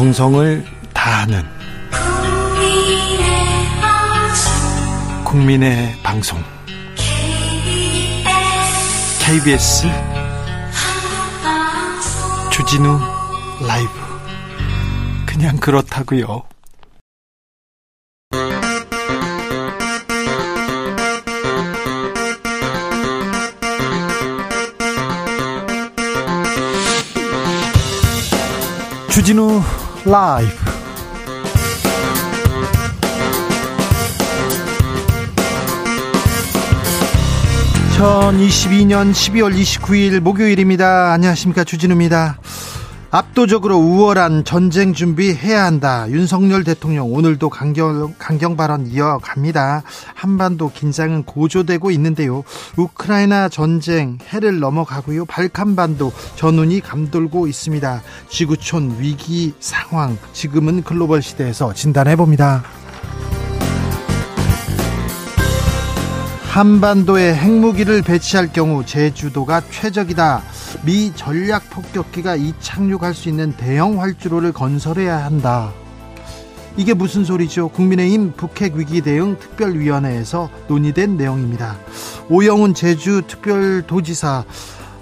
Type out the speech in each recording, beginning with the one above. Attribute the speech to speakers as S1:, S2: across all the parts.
S1: 정성을 다하는 국민의 방송. KBS 주진우 라이브. 그냥 그렇다고요. 주진우 라이브 2022년 12월 29일 목요일입니다. 안녕하십니까. 주진우입니다. 압도적으로 우월한 전쟁 준비해야 한다. 윤석열 대통령 오늘도 강경, 강경 발언 이어갑니다. 한반도 긴장은 고조되고 있는데요. 우크라이나 전쟁 해를 넘어가고요. 발칸반도 전운이 감돌고 있습니다. 지구촌 위기 상황 지금은 글로벌 시대에서 진단해 봅니다. 한반도에 핵무기를 배치할 경우 제주도가 최적이다. 미 전략 폭격기가 이착륙할 수 있는 대형 활주로를 건설해야 한다. 이게 무슨 소리죠? 국민의힘 북핵 위기 대응 특별위원회에서 논의된 내용입니다. 오영훈 제주 특별도지사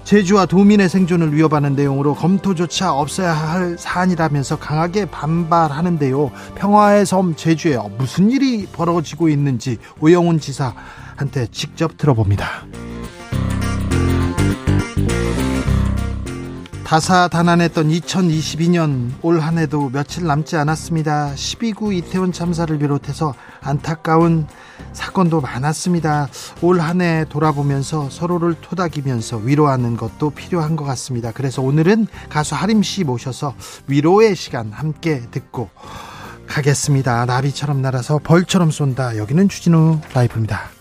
S1: 제주와 도민의 생존을 위협하는 내용으로 검토조차 없어야 할 사안이라면서 강하게 반발하는데요. 평화의 섬 제주에 무슨 일이 벌어지고 있는지 오영훈 지사 한테 직접 들어봅니다. 다사다난했던 2022년 올 한 해도 며칠 남지 않았습니다. 12구 이태원 참사를 비롯해서 안타까운 사건도 많았습니다. 올 한 해 돌아보면서 서로를 토닥이면서 위로하는 것도 필요한 것 같습니다. 그래서 오늘은 가수 하림 씨 모셔서 위로의 시간 함께 듣고 가겠습니다. 나비처럼 날아서 벌처럼 쏜다. 여기는 주진우 라이브입니다.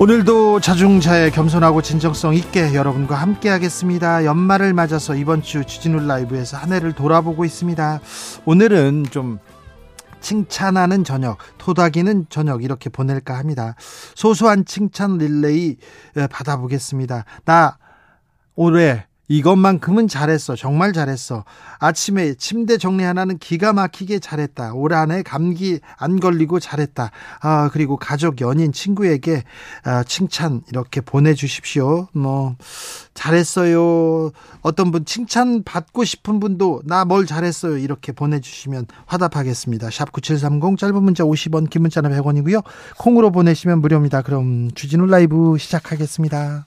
S1: 오늘도 자중자애 겸손하고 진정성 있게 여러분과 함께 하겠습니다. 연말을 맞아서 이번 주 주진우 라이브에서 한 해를 돌아보고 있습니다. 오늘은 좀 칭찬하는 저녁, 토닥이는 저녁 이렇게 보낼까 합니다. 소소한 칭찬 릴레이 받아보겠습니다. 나 올해 이것만큼은 잘했어. 정말 잘했어. 아침에 침대 정리 하나는 기가 막히게 잘했다. 올 한해 감기 안 걸리고 잘했다. 아, 그리고 가족, 연인, 친구에게 아, 칭찬 이렇게 보내주십시오. 뭐, 잘했어요. 어떤 분 칭찬 받고 싶은 분도 나 뭘 잘했어요. 이렇게 보내주시면 화답하겠습니다. 샵9730 짧은 문자 50원, 긴 문자는 100원이고요. 콩으로 보내시면 무료입니다. 그럼 주진우 라이브 시작하겠습니다.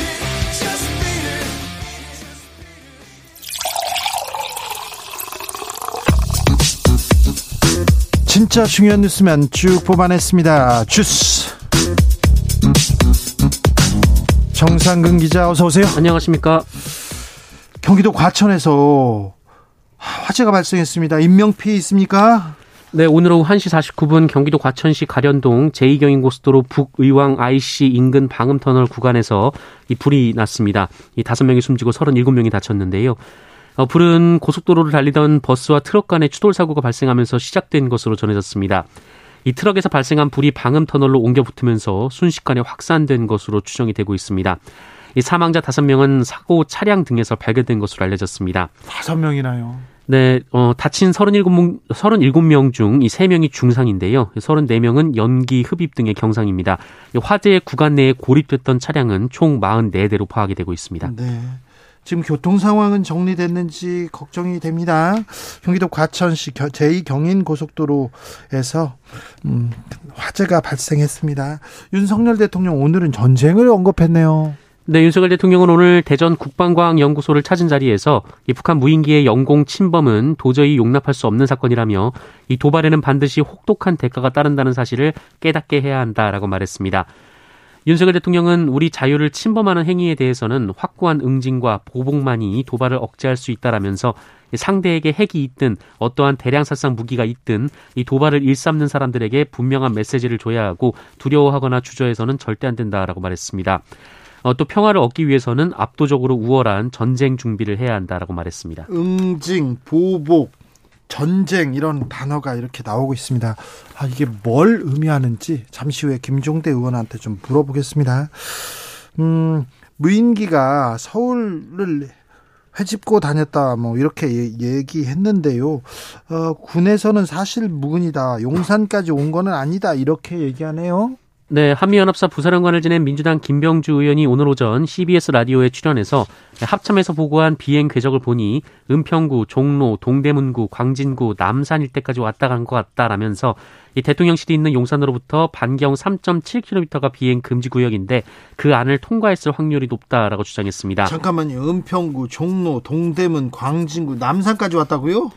S1: 진짜 중요한 뉴스면 쭉 뽑아냈습니다. 주스. 정상근 기자 어서 오세요.
S2: 안녕하십니까.
S1: 경기도 과천에서 화재가 발생했습니다. 인명 피해 있습니까?
S2: 네, 오늘 오후 1시 49분 경기도 과천시 가련동 제2경인 고속도로 북의왕 IC 인근 방음터널 구간에서 이 불이 났습니다. 이 5명이 숨지고 37명이 다쳤는데요. 어, 불은 고속도로를 달리던 버스와 트럭 간의 추돌 사고가 발생하면서 시작된 것으로 전해졌습니다. 이 트럭에서 발생한 불이 방음 터널로 옮겨 붙으면서 순식간에 확산된 것으로 추정이 되고 있습니다. 이 사망자 5명은 사고 차량 등에서 발견된 것으로 알려졌습니다.
S1: 5명이나요?
S2: 네, 어, 다친 37명, 37명 중 이 3명이 중상인데요. 34명은 연기 흡입 등의 경상입니다. 화재 구간 내에 고립됐던 차량은 총 44대로 파악이 되고 있습니다.
S1: 네. 지금 교통 상황은 정리됐는지 걱정이 됩니다. 경기도 과천시 제2경인 고속도로에서 음, 화재가 발생했습니다. 윤석열 대통령 오늘은 전쟁을 언급했네요.
S2: 네, 윤석열 대통령은 오늘 대전 국방과학연구소를 찾은 자리에서 이 북한 무인기의 영공 침범은 도저히 용납할 수 없는 사건이라며 이 도발에는 반드시 혹독한 대가가 따른다는 사실을 깨닫게 해야 한다라고 말했습니다. 윤석열 대통령은 우리 자유를 침범하는 행위에 대해서는 확고한 응징과 보복만이 도발을 억제할 수 있다라면서 상대에게 핵이 있든 어떠한 대량 살상 무기가 있든 이 도발을 일삼는 사람들에게 분명한 메시지를 줘야 하고 두려워하거나 주저해서는 절대 안 된다라고 말했습니다. 어, 또 평화를 얻기 위해서는 압도적으로 우월한 전쟁 준비를 해야 한다라고 말했습니다.
S1: 응징, 보복, 전쟁 이런 단어가 이렇게 나오고 있습니다. 아, 이게 뭘 의미하는지 잠시 후에 김종대 의원한테 좀 물어보겠습니다. 음, 무인기가 서울을 회집고 다녔다 뭐 이렇게 얘기했는데요. 어, 군에서는 사실 무근이다. 용산까지 온 거는 아니다. 이렇게 얘기하네요.
S2: 네, 한미연합사 부사령관을 지낸 민주당 김병주 의원이 오늘 오전 CBS 라디오에 출연해서 합참에서 보고한 비행 궤적을 보니 은평구, 종로, 동대문구, 광진구, 남산 일대까지 왔다 간 것 같다라면서 이 대통령실이 있는 용산으로부터 반경 3.7km가 비행 금지 구역인데 그 안을 통과했을 확률이 높다라고 주장했습니다.
S1: 잠깐만요. 은평구, 종로, 동대문, 광진구, 남산까지 왔다고요?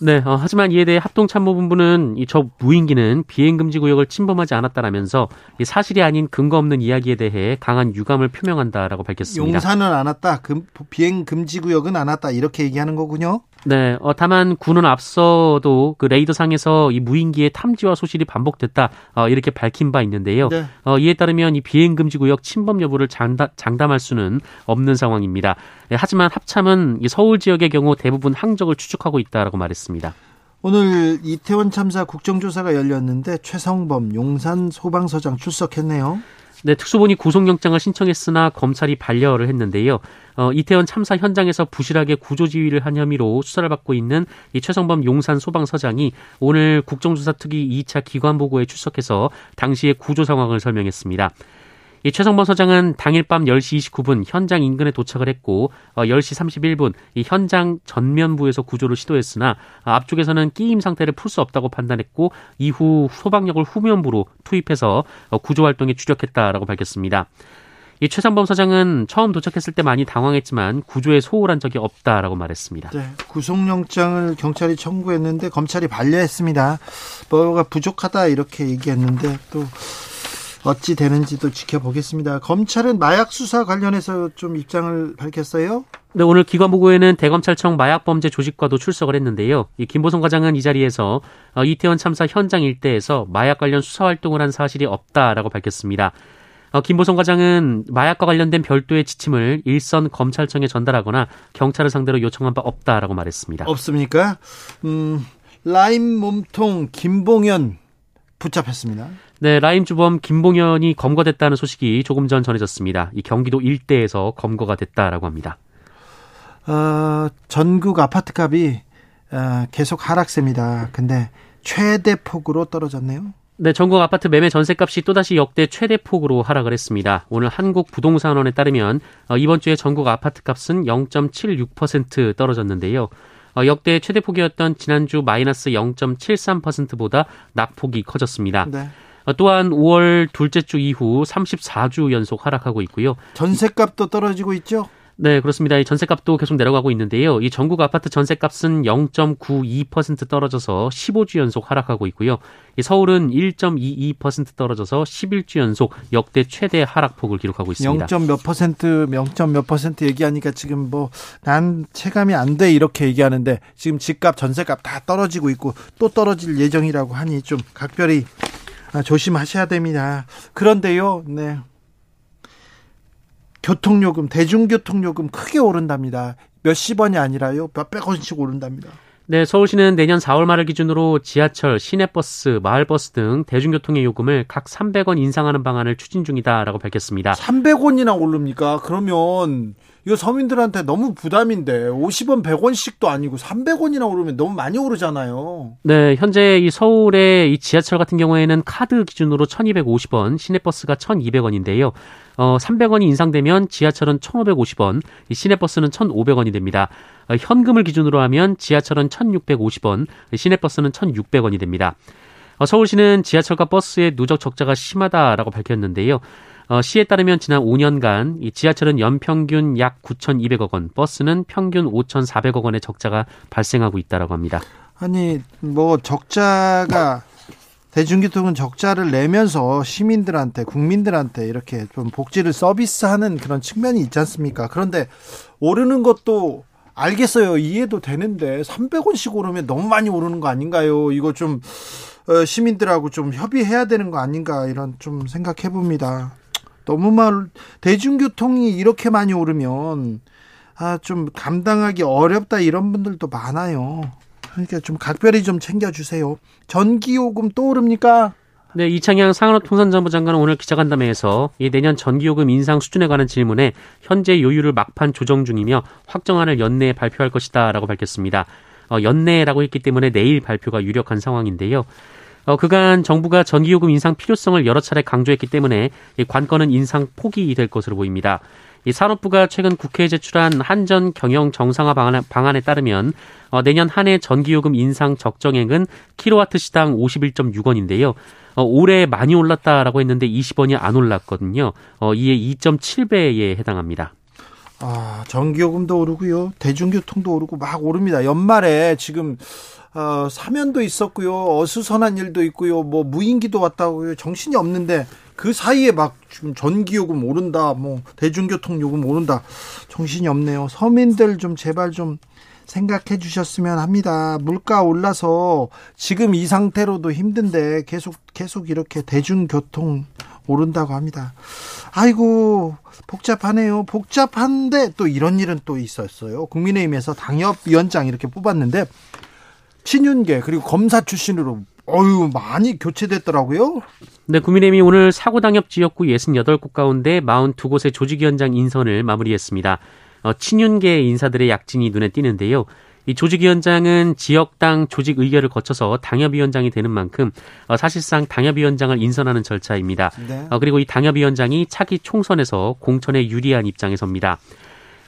S2: 네, 어, 하지만 이에 대해 합동참모본부는 이 저 무인기는 비행금지 구역을 침범하지 않았다라면서 이 사실이 아닌 근거 없는 이야기에 대해 강한 유감을 표명한다라고 밝혔습니다.
S1: 용산은 안 왔다, 금, 비행금지 구역은 안 왔다 이렇게 얘기하는 거군요.
S2: 네, 어, 다만 군은 앞서도 그 레이더상에서 이 무인기의 탐지와 소실이 반복됐다 어, 이렇게 밝힌 바 있는데요. 네. 어, 이에 따르면 이 비행 금지 구역 침범 여부를 장담, 장담할 수는 없는 상황입니다. 네, 하지만 합참은 이 서울 지역의 경우 대부분 항적을 추측하고 있다라고 말했습니다.
S1: 오늘 이태원 참사 국정조사가 열렸는데 최성범 용산 소방서장 출석했네요.
S2: 네, 특수본이 구속영장을 신청했으나 검찰이 반려를 했는데요. 어, 이태원 참사 현장에서 부실하게 구조지휘를 한 혐의로 수사를 받고 있는 이 최성범 용산 소방서장이 오늘 국정조사 특위 2차 기관 보고에 출석해서 당시의 구조 상황을 설명했습니다. 이 최성범 서장은 당일 밤 10시 29분 현장 인근에 도착을 했고 어, 10시 31분 이 현장 전면부에서 구조를 시도했으나 어, 앞쪽에서는 끼임 상태를 풀 수 없다고 판단했고 이후 소방력을 후면부로 투입해서 어, 구조 활동에 주력했다라고 밝혔습니다. 이 최상범 서장은 처음 도착했을 때 많이 당황했지만 구조에 소홀한 적이 없다라고 말했습니다.
S1: 네, 구속영장을 경찰이 청구했는데 검찰이 반려했습니다. 뭐가 부족하다 이렇게 얘기했는데 또 어찌 되는지도 지켜보겠습니다. 검찰은 마약 수사 관련해서 좀 입장을 밝혔어요.
S2: 네, 오늘 기관 보고에는 대검찰청 마약범죄 조직과도 출석을 했는데요. 이 김보성 과장은 이 자리에서 어, 이태원 참사 현장 일대에서 마약 관련 수사 활동을 한 사실이 없다라고 밝혔습니다. 어, 김보성 과장은 마약과 관련된 별도의 지침을 일선 검찰청에 전달하거나 경찰을 상대로 요청한 바 없다라고 말했습니다.
S1: 없습니까? 음, 라임 몸통 김봉현 붙잡혔습니다.
S2: 네, 라임 주범 김봉현이 검거됐다는 소식이 조금 전 전해졌습니다. 이 경기도 일대에서 검거가 됐다라고 합니다.
S1: 어, 전국 아파트 값이 어, 계속 하락세입니다. 근데 최대 폭으로 떨어졌네요.
S2: 네, 전국 아파트 매매 전세값이 또다시 역대 최대 폭으로 하락을 했습니다. 오늘 한국부동산원에 따르면 어, 이번 주에 전국 아파트 값은 0.76% 떨어졌는데요. 어, 역대 최대 폭이었던 지난주 마이너스 0.73%보다 낙폭이 커졌습니다. 네. 어, 또한 5월 둘째 주 이후 34주 연속 하락하고 있고요.
S1: 전세값도 떨어지고 있죠?
S2: 네, 그렇습니다. 이 전세값도 계속 내려가고 있는데요. 이 전국 아파트 전세값은 0.92% 떨어져서 15주 연속 하락하고 있고요. 이 서울은 1.22% 떨어져서 11주 연속 역대 최대 하락폭을 기록하고 있습니다.
S1: 0. 몇 퍼센트, 0. 몇 퍼센트 얘기하니까 지금 뭐 난 체감이 안 돼 이렇게 얘기하는데 지금 집값, 전세값 다 떨어지고 있고 또 떨어질 예정이라고 하니 좀 각별히 아, 조심하셔야 됩니다. 그런데요, 네. 교통요금, 대중교통요금 크게 오른답니다. 몇십 원이 아니라요. 몇백 원씩 오른답니다.
S2: 네, 서울시는 내년 4월 말을 기준으로 지하철, 시내버스, 마을버스 등 대중교통의 요금을 각 300원 인상하는 방안을 추진 중이다라고 밝혔습니다.
S1: 300원이나 오릅니까? 그러면 이거 서민들한테 너무 부담인데 50원, 100원씩도 아니고 300원이나 오르면 너무 많이 오르잖아요.
S2: 네, 현재 이 서울의 이 지하철 같은 경우에는 카드 기준으로 1,250원, 시내버스가 1,200원인데요. 어, 300원이 인상되면 지하철은 1,550원, 시내버스는 1,500원이 됩니다. 어, 현금을 기준으로 하면 지하철은 1,650원, 시내버스는 1,600원이 됩니다. 어, 서울시는 지하철과 버스의 누적 적자가 심하다라고 밝혔는데요. 어, 시에 따르면 지난 5년간 이 지하철은 연평균 약 9,200억 원, 버스는 평균 5,400억 원의 적자가 발생하고 있다라고 합니다.
S1: 아니 뭐 적자가 대중교통은 적자를 내면서 시민들한테 국민들한테 이렇게 좀 복지를 서비스하는 그런 측면이 있지 않습니까? 그런데 오르는 것도 알겠어요. 이해도 되는데 300원씩 오르면 너무 많이 오르는 거 아닌가요? 이거 좀 어, 시민들하고 좀 협의해야 되는 거 아닌가 이런 좀 생각해 봅니다. 너무 말 대중교통이 이렇게 많이 오르면 아 좀 감당하기 어렵다 이런 분들도 많아요. 그러니까 좀 각별히 좀 챙겨 주세요. 전기요금 또 오릅니까?
S2: 네, 이창양 상한업통상자부 장관은 오늘 기자간담회에서 이 내년 전기요금 인상 수준에 관한 질문에 현재 요율을 막판 조정 중이며 확정안을 연내에 발표할 것이다라고 밝혔습니다. 어, 연내라고 했기 때문에 내일 발표가 유력한 상황인데요. 어, 그간 정부가 전기요금 인상 필요성을 여러 차례 강조했기 때문에 이 관건은 인상 폭이 될 것으로 보입니다. 이 산업부가 최근 국회에 제출한 한전 경영 정상화 방안에, 방안 에 따르면 어, 내년 한 해 전기요금 인상 적정액은 킬로와트 시당 51.6원인데요. 어, 올해 많이 올랐다라고 했는데 20원이 안 올랐거든요. 어, 이에 2.7배에 해당합니다.
S1: 아, 전기요금도 오르고요. 대중교통도 오르고 막 오릅니다. 연말에 지금 어, 사면도 있었고요. 어수선한 일도 있고요. 뭐 무인기도 왔다고요. 정신이 없는데 그 사이에 막 지금 전기요금 오른다. 뭐 대중교통 요금 오른다. 정신이 없네요. 서민들 좀 제발 좀 생각해 주셨으면 합니다. 물가 올라서 지금 이 상태로도 힘든데 계속 계속 이렇게 대중교통 오른다고 합니다. 아이고 복잡하네요. 복잡한데 또 이런 일은 또 있었어요. 국민의힘에서 당협위원장 이렇게 뽑았는데 친윤계 그리고 검사 출신으로 어유 많이 교체됐더라고요.
S2: 네, 국민의힘이 오늘 사고 당협 지역구 68곳 가운데 42곳의 조직위원장 인선을 마무리했습니다. 어, 친윤계 인사들의 약진이 눈에 띄는데요. 이 조직위원장은 지역당 조직 의결을 거쳐서 당협위원장이 되는 만큼 어, 사실상 당협위원장을 인선하는 절차입니다. 네. 어, 그리고 이 당협위원장이 차기 총선에서 공천에 유리한 입장에 섭니다.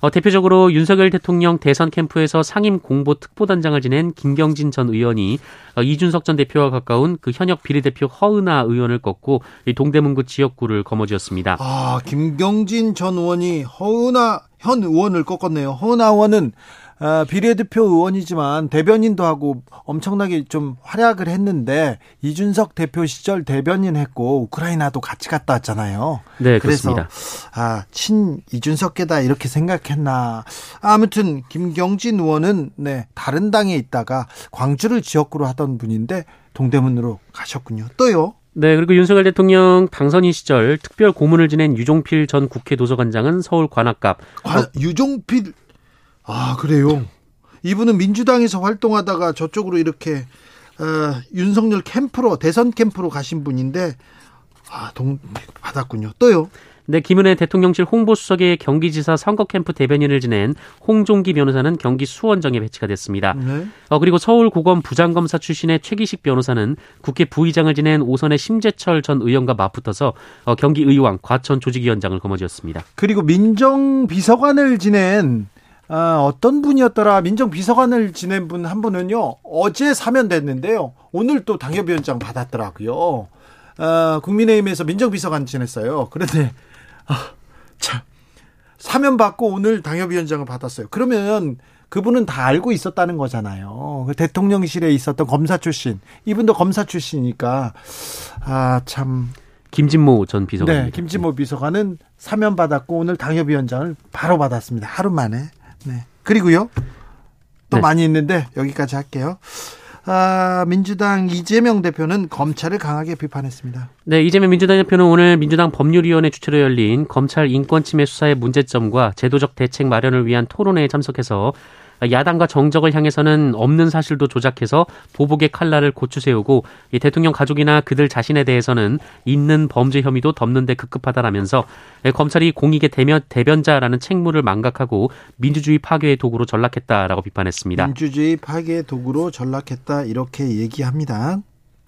S2: 어, 대표적으로 윤석열 대통령 대선 캠프에서 상임 공보 특보단장을 지낸 김경진 전 의원이 어, 이준석 전 대표와 가까운 그 현역 비례대표 허은하 의원을 꺾고 이 동대문구 지역구를 거머쥐었습니다.
S1: 아, 김경진 전 의원이 허은하 현 의원을 꺾었네요. 허은하 의원은 어, 비례대표 의원이지만 대변인도 하고 엄청나게 좀 활약을 했는데 이준석 대표 시절 대변인 했고 우크라이나도 같이 갔다 왔잖아요.
S2: 네, 그렇습니다.
S1: 아, 친 이준석계다 이렇게 생각했나. 아무튼 김경진 의원은 네, 다른 당에 있다가 광주를 지역구로 하던 분인데 동대문으로 가셨군요. 또요?
S2: 네, 그리고 윤석열 대통령 당선인 시절 특별 고문을 지낸 유종필 전 국회 도서관장은 서울 관악갑.
S1: 관, 유종필 아, 그래요? 이분은 민주당에서 활동하다가 저쪽으로 이렇게 어, 윤석열 캠프로 대선 캠프로 가신 분인데 아, 동 받았군요. 또요.
S2: 네, 김은혜 대통령실 홍보수석의 경기지사 선거 캠프 대변인을 지낸 홍종기 변호사는 경기 수원정에 배치가 됐습니다. 네. 어, 그리고 서울고검 부장검사 출신의 최기식 변호사는 국회 부의장을 지낸 오선의 심재철 전 의원과 맞붙어서 어, 경기의왕 과천 조직위원장을 거머쥐었습니다.
S1: 그리고 민정비서관을 지낸 아, 어떤 분이었더라 민정비서관을 지낸 분 한 분은요 어제 사면됐는데요 오늘 또 당협위원장 받았더라고요. 아, 국민의힘에서 민정비서관 지냈어요. 그런데 아, 참 사면 받고 오늘 당협위원장을 받았어요. 그러면 그분은 다 알고 있었다는 거잖아요. 그 대통령실에 있었던 검사 출신 이분도 검사 출신이니까 아 참
S2: 김진모 전 비서관.
S1: 네, 김진모 비서관은 사면 받았고 오늘 당협위원장을 바로 받았습니다. 하루 만에. 네. 그리고요. 또 네. 많이 있는데 여기까지 할게요. 아, 민주당 이재명 대표는 검찰을 강하게 비판했습니다.
S2: 네, 이재명 민주당 대표는 오늘 민주당 법률위원회 주최로 열린 검찰 인권 침해 수사의 문제점과 제도적 대책 마련을 위한 토론회에 참석해서 야당과 정적을 향해서는 없는 사실도 조작해서 보복의 칼날을 고추 세우고 이 대통령 가족이나 그들 자신에 대해서는 있는 범죄 혐의도 덮는데 급급하다라면서 검찰이 공익의 대면, 대변자라는 책무를 망각하고 민주주의 파괴의 도구로 전락했다라고 비판했습니다.
S1: 민주주의 파괴의 도구로 전락했다 이렇게 얘기합니다.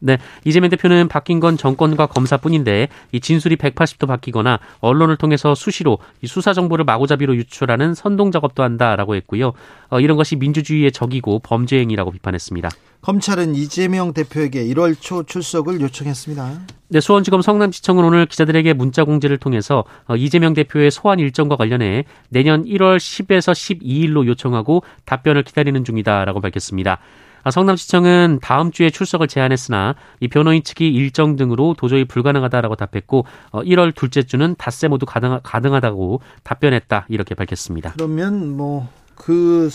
S2: 네, 이재명 대표는 바뀐 건 정권과 검사뿐인데 이 진술이 180도 바뀌거나 언론을 통해서 수시로 이 수사 정보를 마구잡이로 유출하는 선동 작업도 한다라고 했고요. 어, 이런 것이 민주주의의 적이고 범죄 행위라고 비판했습니다.
S1: 검찰은 이재명 대표에게 1월 초 출석을 요청했습니다.
S2: 네, 수원지검 성남지청은 오늘 기자들에게 문자 공지를 통해서 어, 이재명 대표의 소환 일정과 관련해 내년 1월 10에서 12일로 요청하고 답변을 기다리는 중이다라고 밝혔습니다. 아, 성남시청은 다음 주에 출석을 제안했으나 이 변호인 측이 일정 등으로 도저히 불가능하다라고 답했고 1월 어, 둘째 주는 닷새 모두 가능, 가능하다고 답변했다 이렇게 밝혔습니다.
S1: 그러면 뭐그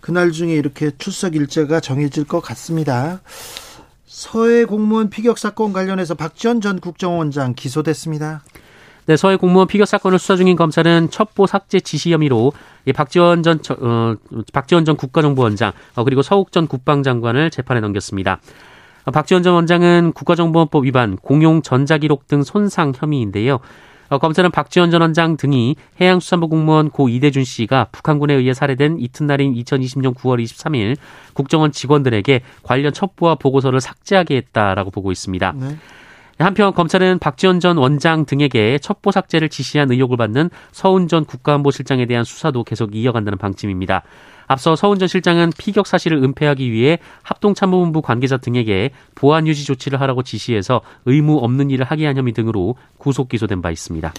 S1: 그날 중에 이렇게 출석 일제가 정해질 것 같습니다. 서해 공무원 피격 사건 관련해서 박지원 전 국정원장 기소됐습니다.
S2: 네, 서해 공무원 피격 사건을 수사 중인 검찰은 첩보 삭제 지시 혐의로 박지원 전 어, 박지원 전 국가정보원장 어, 그리고 서욱 전 국방장관을 재판에 넘겼습니다. 어, 박지원 전 원장은 국가정보원법 위반, 공용 전자기록 등 손상 혐의인데요. 어, 검찰은 박지원 전 원장 등이 해양수산부 공무원 고 이대준 씨가 북한군에 의해 살해된 이튿날인 2020년 9월 23일 국정원 직원들에게 관련 첩보와 보고서를 삭제하게 했다라고 보고 있습니다. 네. 한편 검찰은 박지원 전 원장 등에게 첩보 삭제를 지시한 의혹을 받는 서훈 전 국가안보실장에 대한 수사도 계속 이어간다는 방침입니다. 앞서 서훈 전 실장은 피격 사실을 은폐하기 위해 합동참모본부 관계자 등에게 보안 유지 조치를 하라고 지시해서 의무 없는 일을 하게 한 혐의 등으로 구속 기소된 바 있습니다.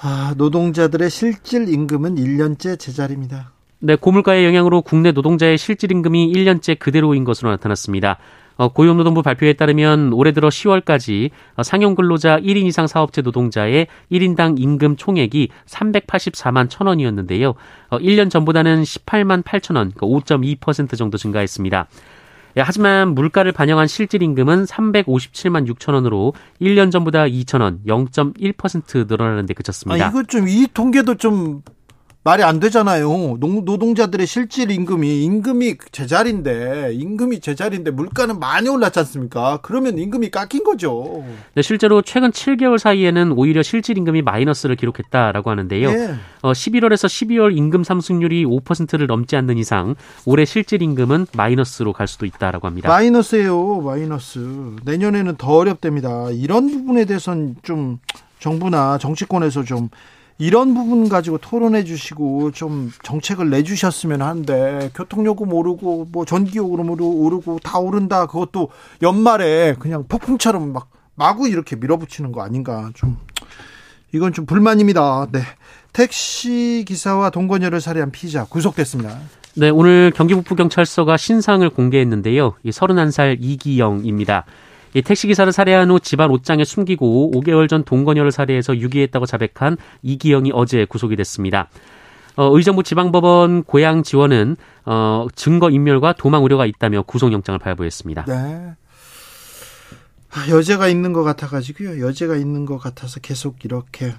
S1: 아, 노동자들의 실질 임금은 1년째 제자리입니다.
S2: 네, 고물가의 영향으로 국내 노동자의 실질 임금이 1년째 그대로인 것으로 나타났습니다. 어, 고용노동부 발표에 따르면 올해 들어 10월까지 상용 근로자 1인 이상 사업체 노동자의 1인당 임금 총액이 384만 1천 원이었는데요. 1년 어, 전보다는 18만 8천 원, 5.2% 그러니까 정도 증가했습니다. 예, 하지만 물가를 반영한 실질 임금은 357만 6천 원으로 1년 전보다 2천 원, 0.1% 늘어나는 데 그쳤습니다.
S1: 아, 이거 좀 이 통계도 좀 말이 안 되잖아요. 노동자들의 실질 임금이 임금이 제자리인데 임금이 제자리인데 물가는 많이 올랐지 않습니까? 그러면 임금이 깎인 거죠.
S2: 네, 실제로 최근 7개월 사이에는 오히려 실질 임금이 마이너스를 기록했다라고 하는데요. 네. 어, 11월에서 12월 임금 상승률이 5%를 넘지 않는 이상 올해 실질 임금은 마이너스로 갈 수도 있다라고 합니다.
S1: 마이너스예요, 마이너스. 내년에는 더 어렵답니다. 이런 부분에 대해서는 좀 정부나 정치권에서 좀 이런 부분 가지고 토론해 주시고 좀 정책을 내 주셨으면 하는데 교통요금 오르고 뭐 전기요금 오르고 다 오른다 그것도 연말에 그냥 폭풍처럼 막 마구 이렇게 밀어붙이는 거 아닌가 좀 이건 좀 불만입니다. 네. 택시 기사와 동거녀를 살해한 피의자 구속됐습니다.
S2: 네, 오늘 경기북부경찰서가 신상을 공개했는데요. 이 31살 이기영입니다. 이 택시기사를 살해한 후 집안 옷장에 숨기고 5개월 전 동거녀를 살해해서 유기했다고 자백한 이기영이 어제 구속이 됐습니다. 어, 의정부 지방법원 고양 지원은 어, 증거 인멸과 도망 우려가 있다며 구속영장을 발부했습니다.
S1: 네. 아, 여죄가 있는 것 같아가지고요. 여죄가 있는 것 같아서 계속 이렇게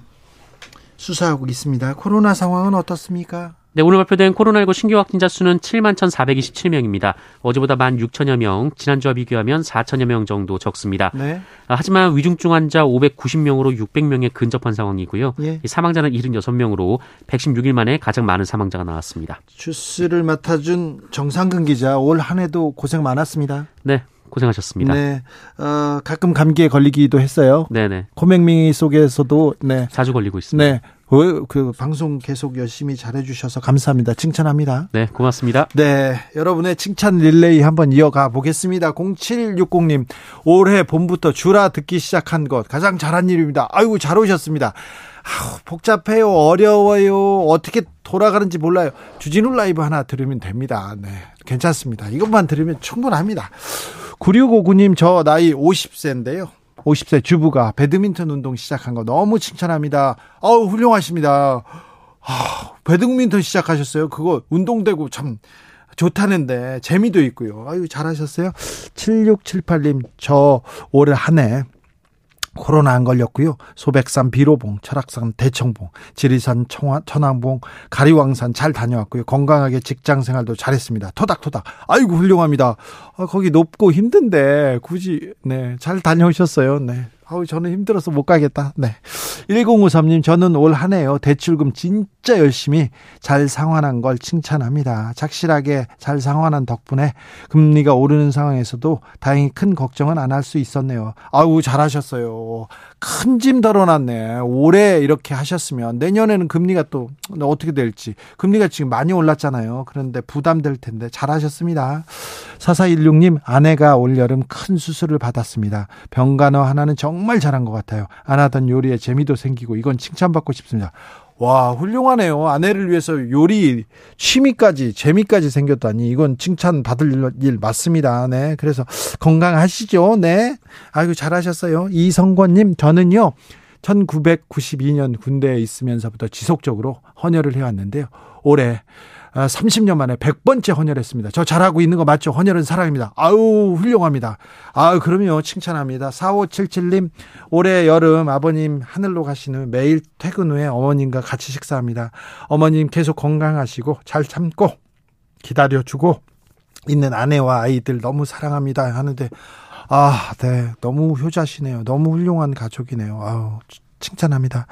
S1: 수사하고 있습니다. 코로나 상황은 어떻습니까?
S2: 네, 오늘 발표된 코로나19 신규 확진자 수는 7만 1,427명입니다. 어제보다 1만 6천여 명, 지난주와 비교하면 4천여 명 정도 적습니다. 네. 아, 하지만 위중증 환자 590명으로 600명에 근접한 상황이고요. 예. 사망자는 76명으로 116일 만에 가장 많은 사망자가 나왔습니다.
S1: 주스를 맡아준 정상근 기자, 올 한 해도 고생 많았습니다.
S2: 네, 고생하셨습니다. 네,
S1: 어, 가끔 감기에 걸리기도 했어요. 네네. 코맹맹이 속에서도 네
S2: 자주 걸리고 있습니다. 네,
S1: 그, 그 방송 계속 열심히 잘해주셔서 감사합니다. 칭찬합니다.
S2: 네, 고맙습니다.
S1: 네, 여러분의 칭찬 릴레이 한번 이어가 보겠습니다. 0760님, 올해 봄부터 주라 듣기 시작한 것 가장 잘한 일입니다. 아이고 잘 오셨습니다. 아우, 복잡해요, 어려워요, 어떻게 돌아가는지 몰라요. 주진우 라이브 하나 들으면 됩니다. 네, 괜찮습니다. 이것만 들으면 충분합니다. 9659님, 저 나이 50세인데요. 50세 주부가 배드민턴 운동 시작한 거 너무 칭찬합니다. 어우, 훌륭하십니다. 아, 배드민턴 시작하셨어요? 그거 운동되고 참 좋다는데 재미도 있고요. 아유, 잘하셨어요. 7678님, 저 올해 한 해 코로나 안 걸렸고요. 소백산 비로봉, 철학산 대청봉, 지리산 청화, 천왕봉, 가리왕산 잘 다녀왔고요. 건강하게 직장 생활도 잘했습니다. 토닥토닥. 아이고 훌륭합니다. 아, 거기 높고 힘든데 굳이 네, 잘 다녀오셨어요. 네. 아우 저는 힘들어서 못 가겠다. 네. 1053님 저는 올 한해요. 대출금 진짜 열심히 잘 상환한 걸 칭찬합니다. 착실하게 잘 상환한 덕분에 금리가 오르는 상황에서도 다행히 큰 걱정은 안 할 수 있었네요. 아우 잘하셨어요. 큰 짐 덜어놨네. 올해 이렇게 하셨으면 내년에는 금리가 또 어떻게 될지. 금리가 지금 많이 올랐잖아요. 그런데 부담될 텐데 잘하셨습니다. 4416님 아내가 올여름 큰 수술을 받았습니다. 병간호 하나는 정말 잘한 것 같아요. 안 하던 요리에 재미도 생기고 이건 칭찬받고 싶습니다. 와, 훌륭하네요. 아내를 위해서 요리 취미까지 재미까지 생겼다니 이건 칭찬 받을 일 맞습니다. 네. 그래서 건강하시죠. 네. 아이고 잘하셨어요. 이성권 님, 저는요. 1992년 군대에 있으면서부터 지속적으로 헌혈을 해 왔는데요. 올해 30년 아, 만에 100번째 헌혈했습니다. 저 잘하고 있는 거 맞죠? 헌혈은 사랑입니다. 아우, 훌륭합니다. 아우, 그럼요. 칭찬합니다. 4577님, 올해 여름 아버님 하늘로 후 매일 퇴근 후에 어머님과 같이 식사합니다. 어머님 계속 건강하시고 잘 참고 기다려주고 있는 아내와 아이들 너무 사랑합니다. 하는데, 아, 네. 너무 효자시네요. 너무 훌륭한 가족이네요. 아우, 칭찬합니다.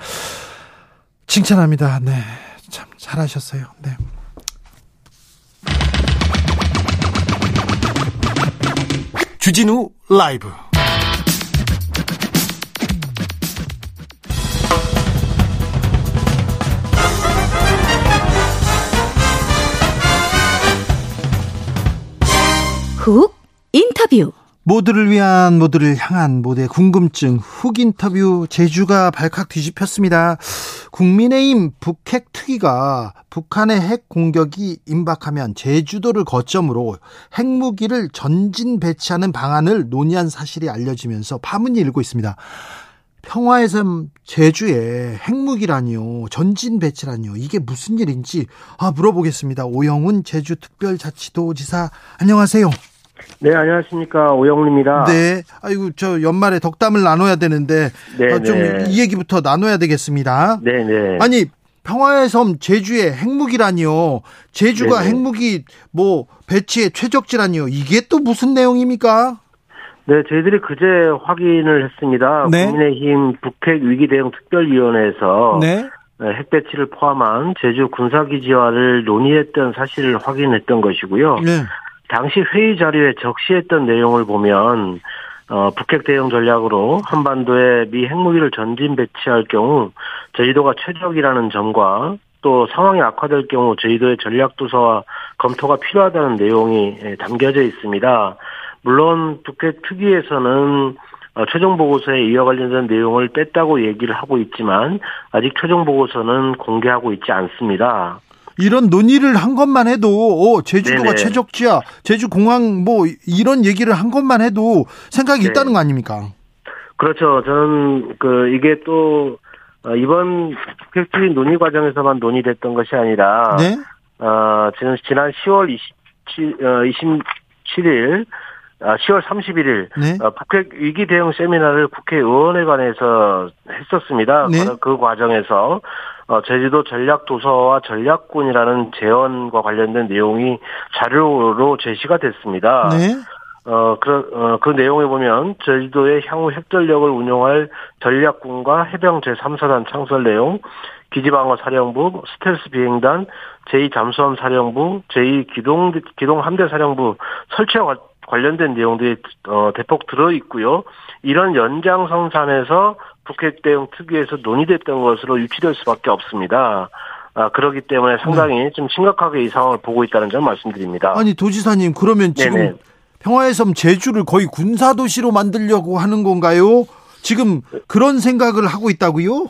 S1: 칭찬합니다. 네. 참 잘하셨어요. 네. 주진우 라이브.
S3: 훅 인터뷰
S1: 모두를 위한 모두를 향한 모두의 궁금증 훅 인터뷰 제주가 발칵 뒤집혔습니다. 국민의힘 북핵 특위가 북한의 핵 공격이 임박하면 제주도를 거점으로 핵무기를 전진 배치하는 방안을 논의한 사실이 알려지면서 파문이 일고 있습니다. 평화의 섬 제주에 핵무기라니요 전진 배치라니요 이게 무슨 일인지 아 물어보겠습니다 오영훈 제주특별자치도지사 안녕하세요.
S4: 네, 안녕하십니까. 오영훈입니다.
S1: 네. 아이고, 저 연말에 덕담을 나눠야 되는데, 네, 어, 좀이 네. 얘기부터 나눠야 되겠습니다.
S4: 네, 네.
S1: 아니, 평화의 섬 제주의 핵무기라니요. 제주가 네네. 핵무기 뭐 배치의 최적지라니요. 이게 또 무슨 내용입니까?
S4: 네, 저희들이 그제 확인을 했습니다. 네. 국민의힘 북핵 위기 대응 특별위원회에서 네. 네핵 배치를 포함한 제주 군사기지화를 논의했던 사실을 확인했던 것이고요. 네. 당시 회의 자료에 적시했던 내용을 보면 어, 북핵 대응 전략으로 한반도에 미 핵무기를 전진 배치할 경우 제주도가 최적이라는 점과 또 상황이 악화될 경우 제주도의 전략 도서와 검토가 필요하다는 내용이 예, 담겨져 있습니다. 물론 북핵 특위에서는 어, 최종 보고서에 이와 관련된 내용을 뺐다고 얘기를 하고 있지만 아직 최종 보고서는 공개하고 있지 않습니다.
S1: 이런 논의를 한 것만 해도 어, 제주도가 네네. 최적지야, 제주 공항 뭐 이런 얘기를 한 것만 해도 생각이 네. 있다는 거 아닙니까?
S4: 그렇죠. 저는 그 이게 또 어, 이번 북핵주의 논의 과정에서만 논의됐던 것이 아니라 네? 어, 지금 지난 10월 27, 어, 27일 아, 10월 31일 네? 어, 북핵 위기 대응 세미나를 국회의원회관에서 했었습니다. 네? 그, 그 과정에서 어, 제주도 전략 도서와 전략군이라는 재원과 관련된 내용이 자료로 제시가 됐습니다. 네? 어, 그, 어, 그 내용에 보면, 제주도의 향후 핵전력을 운용할 전략군과 해병 제3사단 창설 내용, 기지방어 사령부, 스텔스 비행단, 제2잠수함 사령부, 제2기동, 기동 함대 사령부 설치와 관련된 내용들이, 어, 대폭 들어 있고요. 이런 연장성산에서 북핵 대응 특위에서 논의됐던 것으로 유치될 수밖에 없습니다. 아, 그렇기 때문에 상당히 네. 좀 심각하게 이 상황을 보고 있다는 점 말씀드립니다.
S1: 아니, 도지사님, 그러면 지금 네네. 평화의 섬 제주를 거의 군사 도시로 만들려고 하는 건가요? 지금 그런 생각을 하고 있다고요?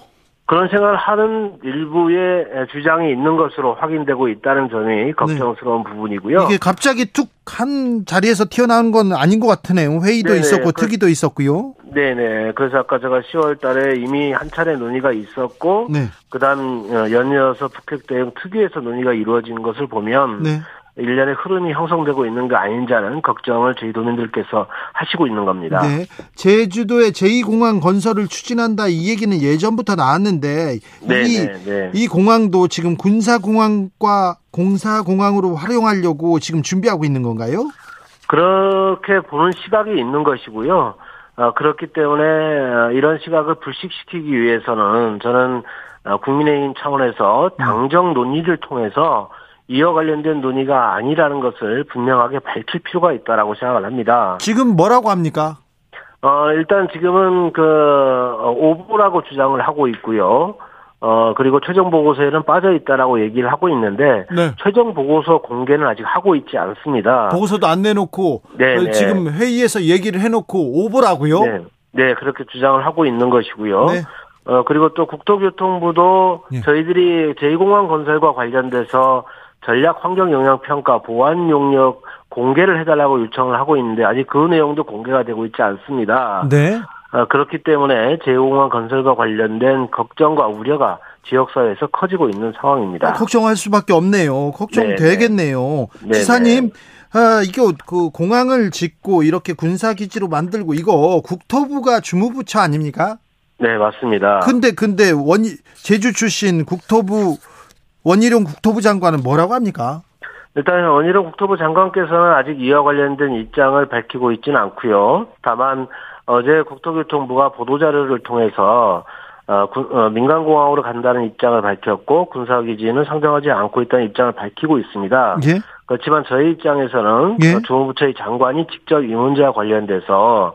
S4: 그런 생각을 하는 일부의 주장이 있는 것으로 확인되고 있다는 점이 걱정스러운 네. 부분이고요.
S1: 이게 갑자기 툭 한 자리에서 튀어나온 건 아닌 것 같으네요. 회의도 네네. 있었고 그, 특위도 있었고요.
S4: 네네. 그래서 아까 제가 10월 달에 이미 한 차례 논의가 있었고, 네. 그 다음 어, 연이어서 북핵 대응 특위에서 논의가 이루어진 것을 보면, 네. 일련의 흐름이 형성되고 있는 거 아닌지라는 걱정을 저희 도민들께서 하시고 있는 겁니다. 네.
S1: 제주도에 제2공항 건설을 추진한다 이 얘기는 예전부터 나왔는데 네, 이, 네, 네. 이 공항도 지금 군사공항과 공사공항으로 활용하려고 지금 준비하고 있는 건가요?
S4: 그렇게 보는 시각이 있는 것이고요. 어, 그렇기 때문에 어, 이런 시각을 불식시키기 위해서는 저는 어, 국민의힘 차원에서 당정 논의를 통해서 이와 관련된 논의가 아니라는 것을 분명하게 밝힐 필요가 있다라고 생각을 합니다.
S1: 지금 뭐라고 합니까?
S4: 어, 일단 지금은 그, 어, 오보라고 주장을 하고 있고요. 어, 그리고 최종 보고서에는 빠져 있다라고 얘기를 하고 있는데, 네. 최종 보고서 공개는 아직 하고 있지 않습니다.
S1: 보고서도 안 내놓고, 네, 네. 지금 회의에서 얘기를 해놓고 오보라고요?
S4: 네. 네, 그렇게 주장을 하고 있는 것이고요. 네. 어, 그리고 또 국토교통부도 예. 저희들이 제2공항 건설과 관련돼서 전략 환경 영향 평가 보안 용역 공개를 해달라고 요청을 하고 있는데 아직 그 내용도 공개가 되고 있지 않습니다.
S1: 네.
S4: 어, 그렇기 때문에 제5공항 건설과 관련된 걱정과 우려가 지역사회에서 커지고 있는 상황입니다. 아,
S1: 걱정할 수밖에 없네요. 걱정되겠네요. 네, 지사님, 아, 이게 그 공항을 짓고 이렇게 군사기지로 만들고 이거 국토부가 주무부처 아닙니까?
S4: 네, 맞습니다.
S1: 근데, 근데 원, 제주 출신 국토부, 원희룡 국토부 장관은 뭐라고 합니까?
S4: 일단 원희룡 국토부 장관께서는 아직 이와 관련된 입장을 밝히고 있지는 않고요. 다만 어제 국토교통부가 보도자료를 통해서 어, 군, 어, 민간공항으로 간다는 입장을 밝혔고 군사기지는 상정하지 않고 있다는 입장을 밝히고 있습니다. 예? 그렇지만 저희 입장에서는 예? 어, 조무부처의 장관이 직접 이 문제와 관련돼서 어,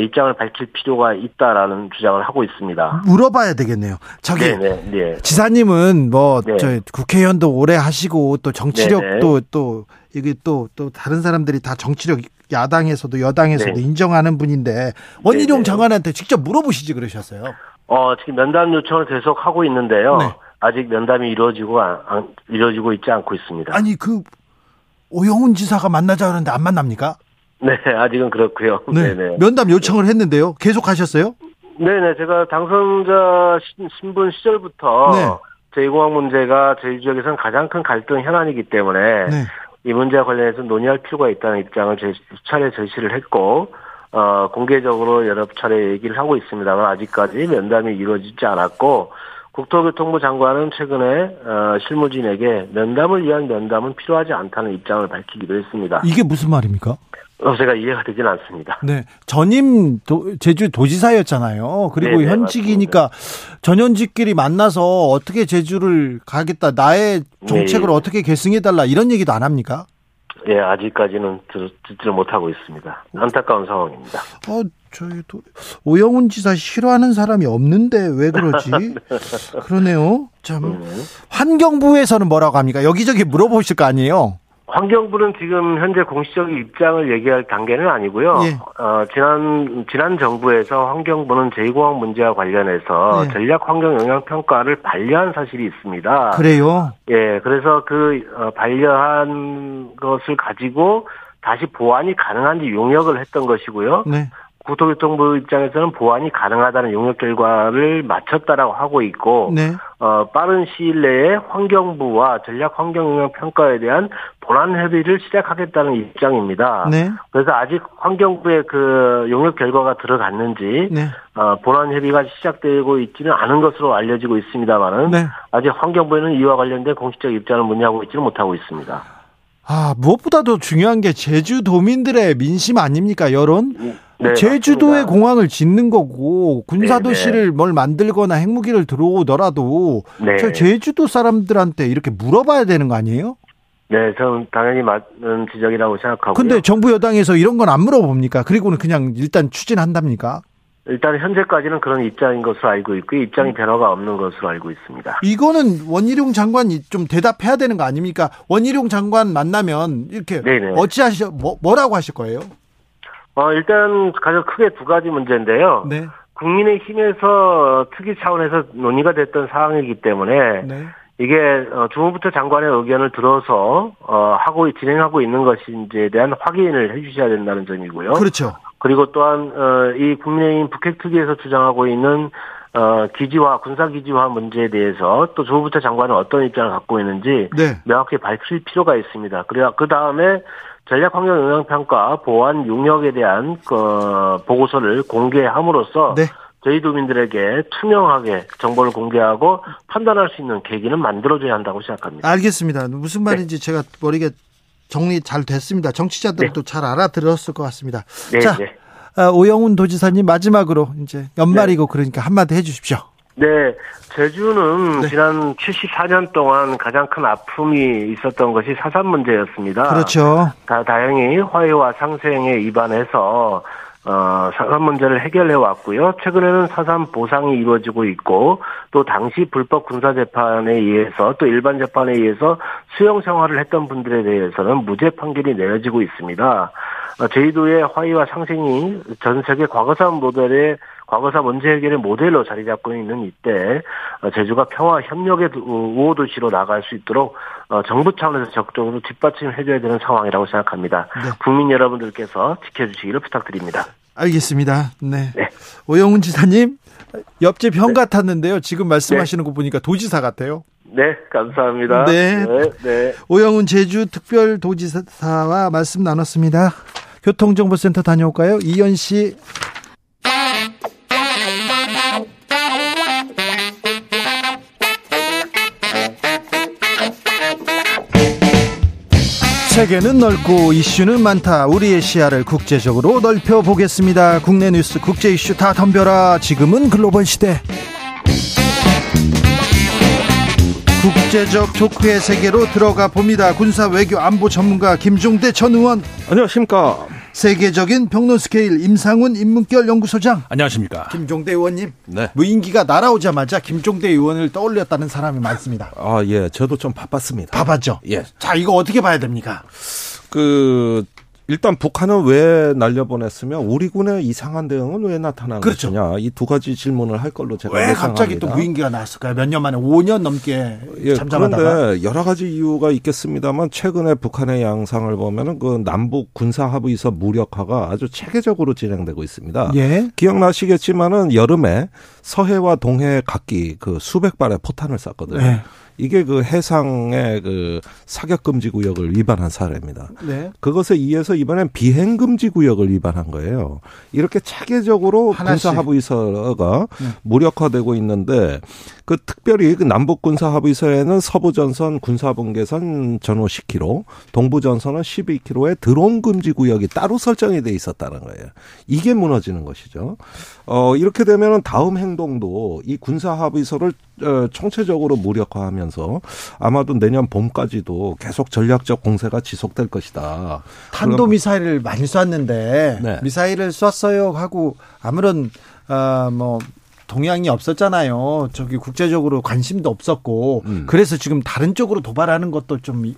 S4: 입장을 밝힐 필요가 있다라는 주장을 하고 있습니다.
S1: 물어봐야 되겠네요. 저기 네네, 네. 지사님은 뭐저 네. 국회의원도 오래 하시고 또 정치력도 네네. 또 이게 또 또 다른 사람들이 다 정치력 야당에서도 여당에서도 네. 인정하는 분인데 원희룡 장관한테 직접 물어보시지 그러셨어요.
S4: 어 지금 면담 요청을 계속 하고 있는데요. 네. 아직 면담이 이루어지고 안, 이루어지고 있지 않고 있습니다.
S1: 아니 그 오영훈 지사가 만나자 그러는데 안 만납니까?
S4: 네, 아직은 그렇고요.
S1: 네. 네네. 면담 요청을 했는데요. 계속 하셨어요?
S4: 네네, 제가 당선자 신분 시절부터 네. 제2공항 문제가 저희 지역에서는 가장 큰 갈등 현안이기 때문에 네. 이 문제와 관련해서 논의할 필요가 있다는 입장을 제 수차례 제시를 했고 어, 공개적으로 여러 차례 얘기를 하고 있습니다만 아직까지 면담이 이루어지지 않았고 국토교통부 장관은 최근에 어, 실무진에게 면담을 위한 면담은 필요하지 않다는 입장을 밝히기도 했습니다.
S1: 이게 무슨 말입니까?
S4: 어, 제가 이해가 되지는 않습니다.
S1: 네. 전임 도, 제주 도지사였잖아요. 그리고 네네, 현직이니까 맞습니다. 전현직끼리 만나서 어떻게 제주를 가겠다, 나의 정책을 네. 어떻게 계승해달라 이런 얘기도 안 합니까?
S4: 예, 아직까지는 듣 지를 못하고 있습니다. 안타까운 상황입니다.
S1: 어, 저희 도, 오영훈 지사 싫어하는 사람이 없는데 왜 그러지? 네. 그러네요. 참 음. 환경부에서는 뭐라고 합니까? 여기저기 물어보실 거 아니에요?
S4: 환경부는 지금 현재 공식적인 입장을 얘기할 단계는 아니고요. 예. 어, 지난 지난 정부에서 환경부는 제2공항 문제와 관련해서 예. 전략 환경 영향 평가를 반려한 사실이 있습니다.
S1: 그래요?
S4: 예, 그래서 그 어, 반려한 것을 가지고 다시 보완이 가능한지 용역을 했던 것이고요. 네. 국토교통부 입장에서는 보완이 가능하다는 용역 결과를 마쳤다라고 하고 있고 네. 어, 빠른 시일 내에 환경부와 전략 환경 영향 평가에 대한 본안 협의를 시작하겠다는 입장입니다. 네. 그래서 아직 환경부의 그 용역 결과가 들어갔는지 네. 어, 본안 협의가 시작되고 있지는 않은 것으로 알려지고 있습니다만은 네. 아직 환경부에는 이와 관련된 공식적 입장을 문의하고 있지는 못하고 있습니다.
S1: 아 무엇보다도 중요한 게 제주도민들의 민심 아닙니까 여론? 음. 네, 제주도에 맞습니다. 공항을 짓는 거고 군사도시를 네, 네. 뭘 만들거나 핵무기를 들어오더라도 네. 저 제주도 사람들한테 이렇게 물어봐야 되는 거 아니에요?
S4: 네, 저는 당연히 맞는 지적이라고 생각하고.
S1: 근데 정부 여당에서 이런 건 안 물어봅니까? 그리고는 그냥 일단 추진한답니까?
S4: 일단 현재까지는 그런 입장인 것으로 알고 있고 입장이 음. 변화가 없는 것으로 알고 있습니다.
S1: 이거는 원희룡 장관이 좀 대답해야 되는 거 아닙니까? 원희룡 장관 만나면 이렇게 네네. 어찌하시 뭐, 뭐라고 하실 거예요?
S4: 어, 일단 가장 크게 두 가지 문제인데요. 네. 국민의힘에서 특위 차원에서 논의가 됐던 사항이기 때문에 네. 이게 어, 주무부터 장관의 의견을 들어서 어, 하고 진행하고 있는 것인지에 대한 확인을 해주셔야 된다는 점이고요.
S1: 그렇죠.
S4: 그리고 또한 어, 이 국민의힘 북핵특위에서 주장하고 있는 어, 기지화, 군사기지화 문제에 대해서 또 조부터 장관은 어떤 입장을 갖고 있는지 네. 명확히 밝힐 필요가 있습니다. 그래야 그 다음에 전략 환경 영향 평가 보안 용역에 대한 그 보고서를 공개함으로써 네. 저희 도민들에게 투명하게 정보를 공개하고 판단할 수 있는 계기는 만들어줘야 한다고 생각합니다.
S1: 알겠습니다. 무슨 말인지 네. 제가 머리가 정리 잘 됐습니다. 정치자들도 네. 잘 알아들었을 것 같습니다. 네, 자, 네. 아, 오영훈 도지사님 마지막으로 이제 연말이고 네. 그러니까 한마디 해주십시오.
S4: 네, 제주는 네. 지난 74년 동안 가장 큰 아픔이 있었던 것이 사산 문제였습니다.
S1: 그렇죠.
S4: 다, 다행히 화해와 상생에 입안해서 어, 사산 문제를 해결해 왔고요. 최근에는 사산 보상이 이루어지고 있고 또 당시 불법 군사 재판에 의해서 또 일반 재판에 의해서 수용 생활을 했던 분들에 대해서는 무죄 판결이 내려지고 있습니다. 제주도의 화의와 상생이 전 세계 과거사 모델의 과거사 문제 해결의 모델로 자리 잡고 있는 이때 제주가 평화 협력의 우호 도시로 나갈 수 있도록 정부 차원에서 적극적으로 뒷받침해줘야 되는 상황이라고 생각합니다. 네. 국민 여러분들께서 지켜주시기를 부탁드립니다.
S1: 알겠습니다. 네. 네. 오영훈 지사님, 옆집 형 네. 같았는데요. 지금 말씀하시는 네. 거 보니까 도지사 같아요.
S4: 네, 감사합니다. 네. 네,
S1: 네. 오영훈 제주 특별 도지사와 말씀 나눴습니다. 교통정보센터 다녀올까요? 이현 씨. 세계는 넓고 이슈는 많다. 우리의 시야를 국제적으로 넓혀 보겠습니다. 국내 뉴스, 국제 이슈 다 덤벼라. 지금은 글로벌 시대. 국제적 조크의 세계로 들어가 봅니다. 군사 외교 안보 전문가 김종대 전 의원.
S5: 안녕하십니까.
S1: 세계적인 평론 스케일 임상훈 인문결 연구소장.
S6: 안녕하십니까.
S1: 김종대 의원님. 네. 무인기가 날아오자마자 김종대 의원을 떠올렸다는 사람이 많습니다.
S5: 아, 예. 저도 좀 바빴습니다.
S1: 바빴죠?
S5: 예.
S1: 자, 이거 어떻게 봐야 됩니까?
S5: 그 일단 북한은 왜 날려보냈으며 우리 군의 이상한 대응은 왜 나타난 그렇죠. 것이냐 이 두 가지 질문을 할 걸로 제가
S1: 왜. 갑자기 또 무인기가 나왔을까요? 몇 년 만에 5년 넘게
S5: 예, 잠잠하다가 그런데 여러 가지 이유가 있겠습니다만 최근에 북한의 양상을 보면은 그 남북 군사 합의서 무력화가 아주 체계적으로 진행되고 있습니다. 예. 기억나시겠지만은 여름에 서해와 동해 각기 그 수백 발의 포탄을 쐈거든요. 예. 이게 그 해상의 그 사격 금지 구역을 위반한 사례입니다. 네. 그것에 의해서 이번엔 비행 금지 구역을 위반한 거예요. 이렇게 차계적으로 군사 합의서가 네. 무력화되고 있는데 그 특별히 그 남북 군사 합의서에는 서부 전선 군사 분계선 전후 10km, 동부 전선은 12km의 드론 금지 구역이 따로 설정이 돼 있었다는 거예요. 이게 무너지는 것이죠. 어 이렇게 되면은 다음 행동도 이 군사 합의서를 어, 총체적으로 무력화하면서 아마도 내년 봄까지도 계속 전략적 공세가 지속될 것이다.
S1: 탄도 미사일을 많이 쐈는데 네. 미사일을 쐈어요 하고 아무런 어뭐 동향이 없었잖아요. 저기 국제적으로 관심도 없었고 음. 그래서 지금 다른 쪽으로 도발하는 것도 좀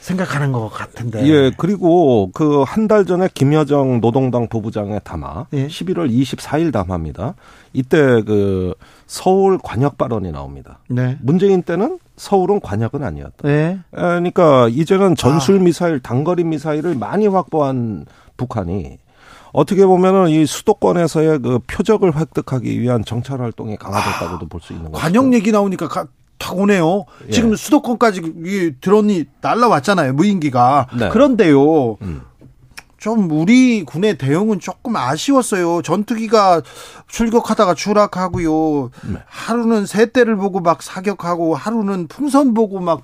S1: 생각하는 것 같은데.
S5: 예, 그리고 그 한 달 전에 김여정 노동당 부부장의 담화, 예. 11월 24일 담화입니다. 이때 그 서울 관역 발언이 나옵니다. 네. 문재인 때는 서울은 관역은 아니었다. 네. 그러니까 이제는 전술 아. 미사일, 단거리 미사일을 많이 확보한 북한이 어떻게 보면은 이 수도권에서의 그 표적을 획득하기 위한 정찰 활동이 강화됐다고도 볼수 있는 거죠.
S1: 관역 얘기 나오니까 가, 탁 오네요. 예. 지금 수도권까지 이 드론이 날라왔잖아요. 무인기가. 네. 그런데요. 음. 좀 우리 군의 대응은 조금 아쉬웠어요. 전투기가 출격하다가 추락하고요. 네. 하루는 새 대를 보고 막 사격하고 하루는 풍선 보고 막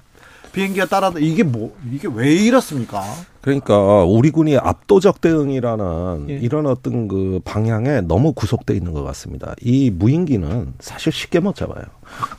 S1: 비행기가 따라다 이게 뭐 이게 왜 이렇습니까?
S5: 그러니까 우리 군이 압도적 대응이라는 예. 이런 어떤 그 방향에 너무 구속돼 있는 것 같습니다. 이 무인기는 사실 쉽게 못 잡아요.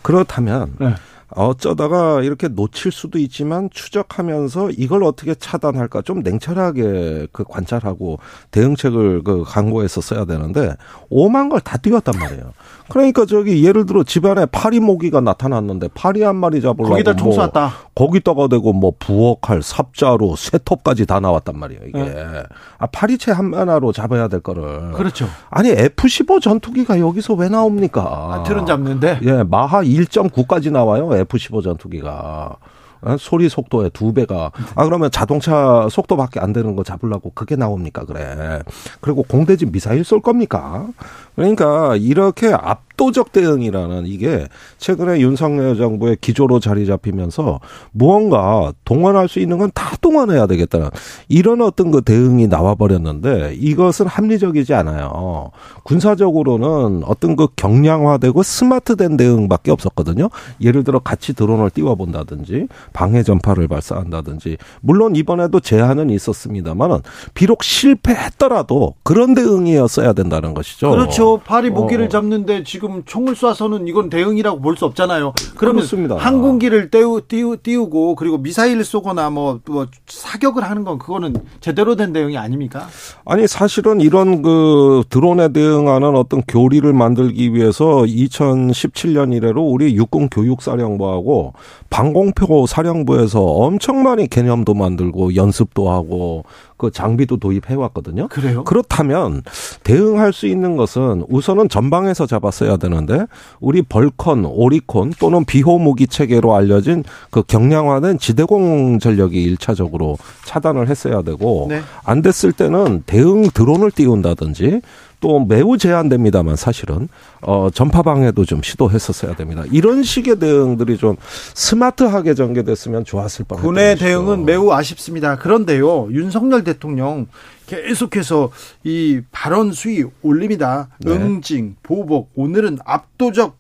S5: 그렇다면 네. 어쩌다가 이렇게 놓칠 수도 있지만 추적하면서 이걸 어떻게 차단할까 좀 냉철하게 그 관찰하고 대응책을 그 강구해서 써야 되는데 오만 걸 다 띄웠단 말이에요. 그러니까 저기 예를 들어 집안에 파리 모기가 나타났는데 파리 한 마리 잡으려고
S1: 거기다 총뭐 쐈다.
S5: 거기다가 대고 뭐 부엌칼, 삽자루, 쇠톱까지 다 나왔단 말이에요. 이게 네. 아 파리채 한 하나로 잡아야 될 거를
S1: 그렇죠.
S5: 아니 F-15 전투기가 여기서 왜 나옵니까?
S1: 아, 틀은 잡는데
S5: 예 마하 1.9까지 나와요 F-15 전투기가. 어? 소리 속도의 두 배가 아 그러면 자동차 속도밖에 안 되는 거 잡으려고 그게 나옵니까 그래 그리고 공대지 미사일 쏠 겁니까 그러니까 이렇게 압도적 대응이라는 이게 최근에 윤석열 정부의 기조로 자리 잡히면서 무언가 동원할 수 있는 건 다 동원해야 되겠다는 이런 어떤 그 대응이 나와 버렸는데 이것은 합리적이지 않아요. 군사적으로는 어떤 그 경량화되고 스마트된 대응밖에 없었거든요. 예를 들어 같이 드론을 띄워 본다든지 방해 전파를 발사한다든지 물론 이번에도 제한은 있었습니다만은 비록 실패했더라도 그런 대응이었어야 된다는 것이죠.
S1: 그렇죠. 그렇죠. 파리 모기를 어. 잡는데 지금 총을 쏴서는 이건 대응이라고 볼 수 없잖아요. 그러면 그렇습니다. 항공기를 떼우, 띄우, 띄우고 그리고 미사일을 쏘거나 뭐, 뭐 사격을 하는 건 그거는 제대로 된 대응이 아닙니까?
S5: 아니 사실은 이런 그 드론에 대응하는 어떤 교리를 만들기 위해서 2017년 이래로 우리 육군 교육사령부하고 방공표 사령부에서 엄청 많이 개념도 만들고 연습도 하고 그 장비도 도입해 왔거든요.
S1: 그래요?
S5: 그렇다면 대응할 수 있는 것은 우선은 전방에서 잡았어야 되는데 우리 벌컨, 오리콘 또는 비호무기 체계로 알려진 그 경량화된 지대공 전력이 일차적으로 차단을 했어야 되고 네. 안 됐을 때는 대응 드론을 띄운다든지 또 매우 제한됩니다만 사실은 어 전파 방해도 좀 시도했었어야 됩니다. 이런 식의 대응들이 좀 스마트하게 전개됐으면 좋았을 뻔했다.
S1: 군의 대응은 매우 아쉽습니다. 그런데요, 윤석열 대통령 계속해서 이 발언 수위 올립니다. 네. 응징, 보복, 오늘은 압도적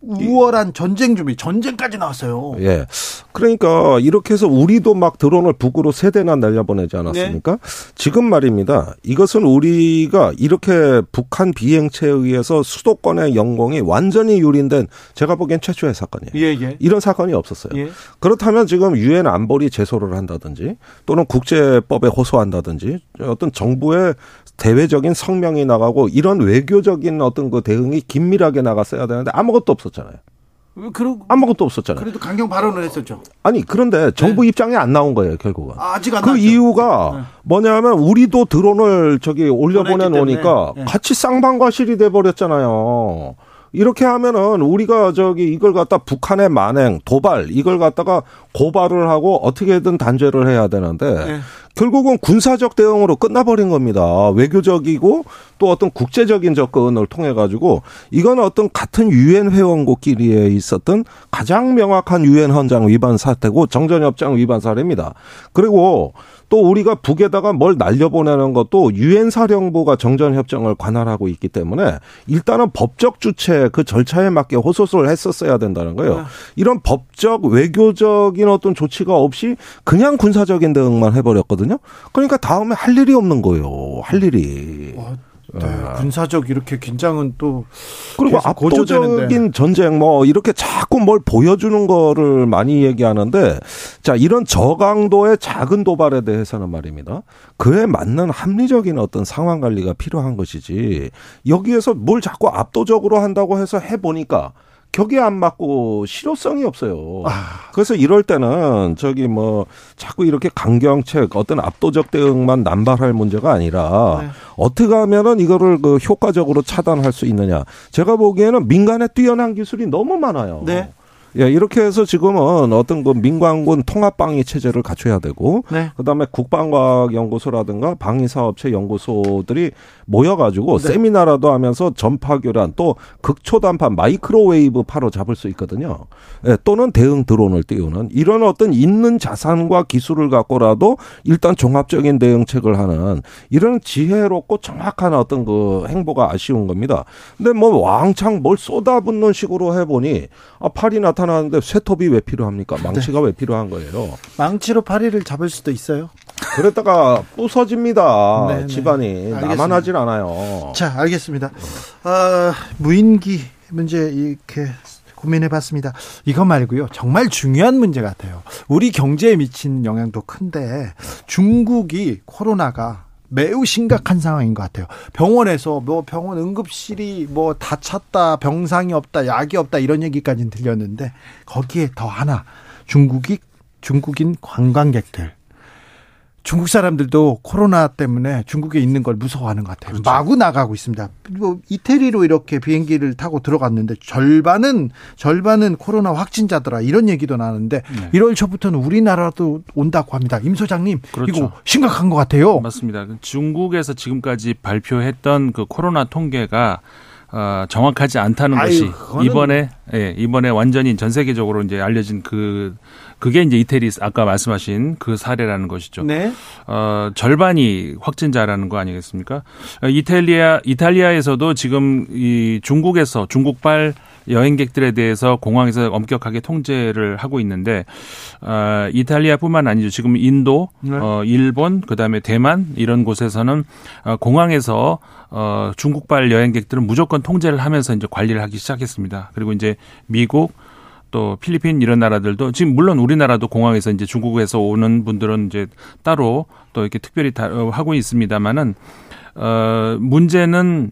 S1: 우월한 전쟁 준비, 전쟁까지 나왔어요.
S5: 예. 그러니까 이렇게 해서 우리도 막 드론을 북으로 세 대나 날려보내지 않았습니까? 네. 지금 말입니다. 이것은 우리가 이렇게 북한 비행체에 의해서 수도권의 영공이 완전히 유린된 제가 보기엔 최초의 사건이에요. 예, 예. 이런 사건이 없었어요. 예. 그렇다면 지금 유엔 안보리 제소를 한다든지 또는 국제법에 호소한다든지 어떤 정부의 대외적인 성명이 나가고 이런 외교적인 어떤 그 대응이 긴밀하게 나갔어야 되는데 아무것도 없었 잖아요. 그러, 아무것도 없었잖아요.
S1: 그래도 강경 발언을 했었죠.
S5: 아니 그런데 정부 네. 입장이 안 나온 거예요 결국은.
S1: 아, 직안
S5: 그 나왔죠. 이유가 네. 뭐냐면 우리도 드론을 저기 올려보내 놓으니까 네. 같이 쌍방과실이 돼 버렸잖아요. 이렇게 하면은 우리가 저기 이걸 갖다 북한의 만행, 도발 이걸 갖다가 고발을 하고 어떻게든 단죄를 해야 되는데 네. 결국은 군사적 대응으로 끝나버린 겁니다. 외교적이고 또 어떤 국제적인 접근을 통해 가지고 이건 어떤 같은 유엔 회원국끼리에 있었던 가장 명확한 유엔 헌장 위반 사태고 정전협정 위반 사례입니다. 그리고 또 우리가 북에다가 뭘 날려보내는 것도 유엔 사령부가 정전 협정을 관할하고 있기 때문에 일단은 법적 주체 그 절차에 맞게 호소를 했었어야 된다는 거예요. 네. 이런 법적 외교적인 어떤 조치가 없이 그냥 군사적인 대응만 해버렸거든요. 그러니까 다음에 할 일이 없는 거예요. 할 일이. 와.
S1: 네, 아. 군사적 이렇게 긴장은 또
S5: 그리고 압도적인 전쟁 뭐 이렇게 자꾸 뭘 보여주는 거를 많이 얘기하는데 자 이런 저강도의 작은 도발에 대해서는 말입니다. 그에 맞는 합리적인 어떤 상황 관리가 필요한 것이지 여기에서 뭘 자꾸 압도적으로 한다고 해서 해 보니까 격에 안 맞고 실효성이 없어요. 아. 그래서 이럴 때는 저기 뭐 자꾸 이렇게 강경책 어떤 압도적 대응만 남발할 문제가 아니라 네. 어떻게 하면은 이거를 그 효과적으로 차단할 수 있느냐. 제가 보기에는 민간에 뛰어난 기술이 너무 많아요. 네. 예, 이렇게 해서 지금은 어떤 그 민관군 통합방위 체제를 갖춰야 되고, 네. 그 다음에 국방과학연구소라든가 방위사업체 연구소들이 모여가지고 네. 세미나라도 하면서 전파교란 또 극초단파 마이크로웨이브 파로 잡을 수 있거든요. 예, 또는 대응 드론을 띄우는 이런 어떤 있는 자산과 기술을 갖고라도 일단 종합적인 대응책을 하는 이런 지혜롭고 정확한 어떤 그 행보가 아쉬운 겁니다. 근데 뭐 왕창 뭘 쏟아붓는 식으로 해보니 아, 파리 나타나는데 쇠톱이 왜 필요합니까? 망치가 네. 왜 필요한 거예요?
S1: 망치로 파리를 잡을 수도 있어요.
S5: 그랬다가 부서집니다. 네, 네. 집안이 나만 하질 않아요.
S1: 자, 알겠습니다. 아, 무인기 문제 이렇게 고민해봤습니다. 이거 말고요. 정말 중요한 문제 같아요. 우리 경제에 미친 영향도 큰데 중국이 코로나가 매우 심각한 상황인 것 같아요. 병원에서 뭐 병원 응급실이 뭐 다 찼다, 병상이 없다, 약이 없다 이런 얘기까지는 들렸는데 거기에 더 하나 중국이 중국인 관광객들 중국 사람들도 코로나 때문에 중국에 있는 걸 무서워하는 것 같아요. 그렇죠. 마구 나가고 있습니다. 뭐 이태리로 이렇게 비행기를 타고 들어갔는데 절반은 절반은 코로나 확진자더라 이런 얘기도 나는데 네. 1월 초부터는 우리나라도 온다고 합니다. 임 소장님 그렇죠. 이거 심각한 것 같아요.
S6: 맞습니다. 중국에서 지금까지 발표했던 그 코로나 통계가 어, 정확하지 않다는 아유, 것이. 이번에 예, 이번에 완전히 전 세계적으로 이제 알려진 그 그게 이제 이태리 아까 말씀하신 그 사례라는 것이죠. 네. 어, 절반이 확진자라는 거 아니겠습니까? 어, 이탈리아 이탈리아에서도 지금 이 중국에서 중국발 여행객들에 대해서 공항에서 엄격하게 통제를 하고 있는데 어, 이탈리아뿐만 아니죠. 지금 인도, 네. 어, 일본, 그다음에 대만 이런 곳에서는 어, 공항에서 어, 중국발 여행객들은 무조건 통제를 하면서 이제 관리를 하기 시작했습니다. 그리고 이제 미국 또 필리핀 이런 나라들도 지금 물론 우리나라도 공항에서 이제 중국에서 오는 분들은 이제 따로 또 이렇게 특별히 다 어, 하고 있습니다만은 어 문제는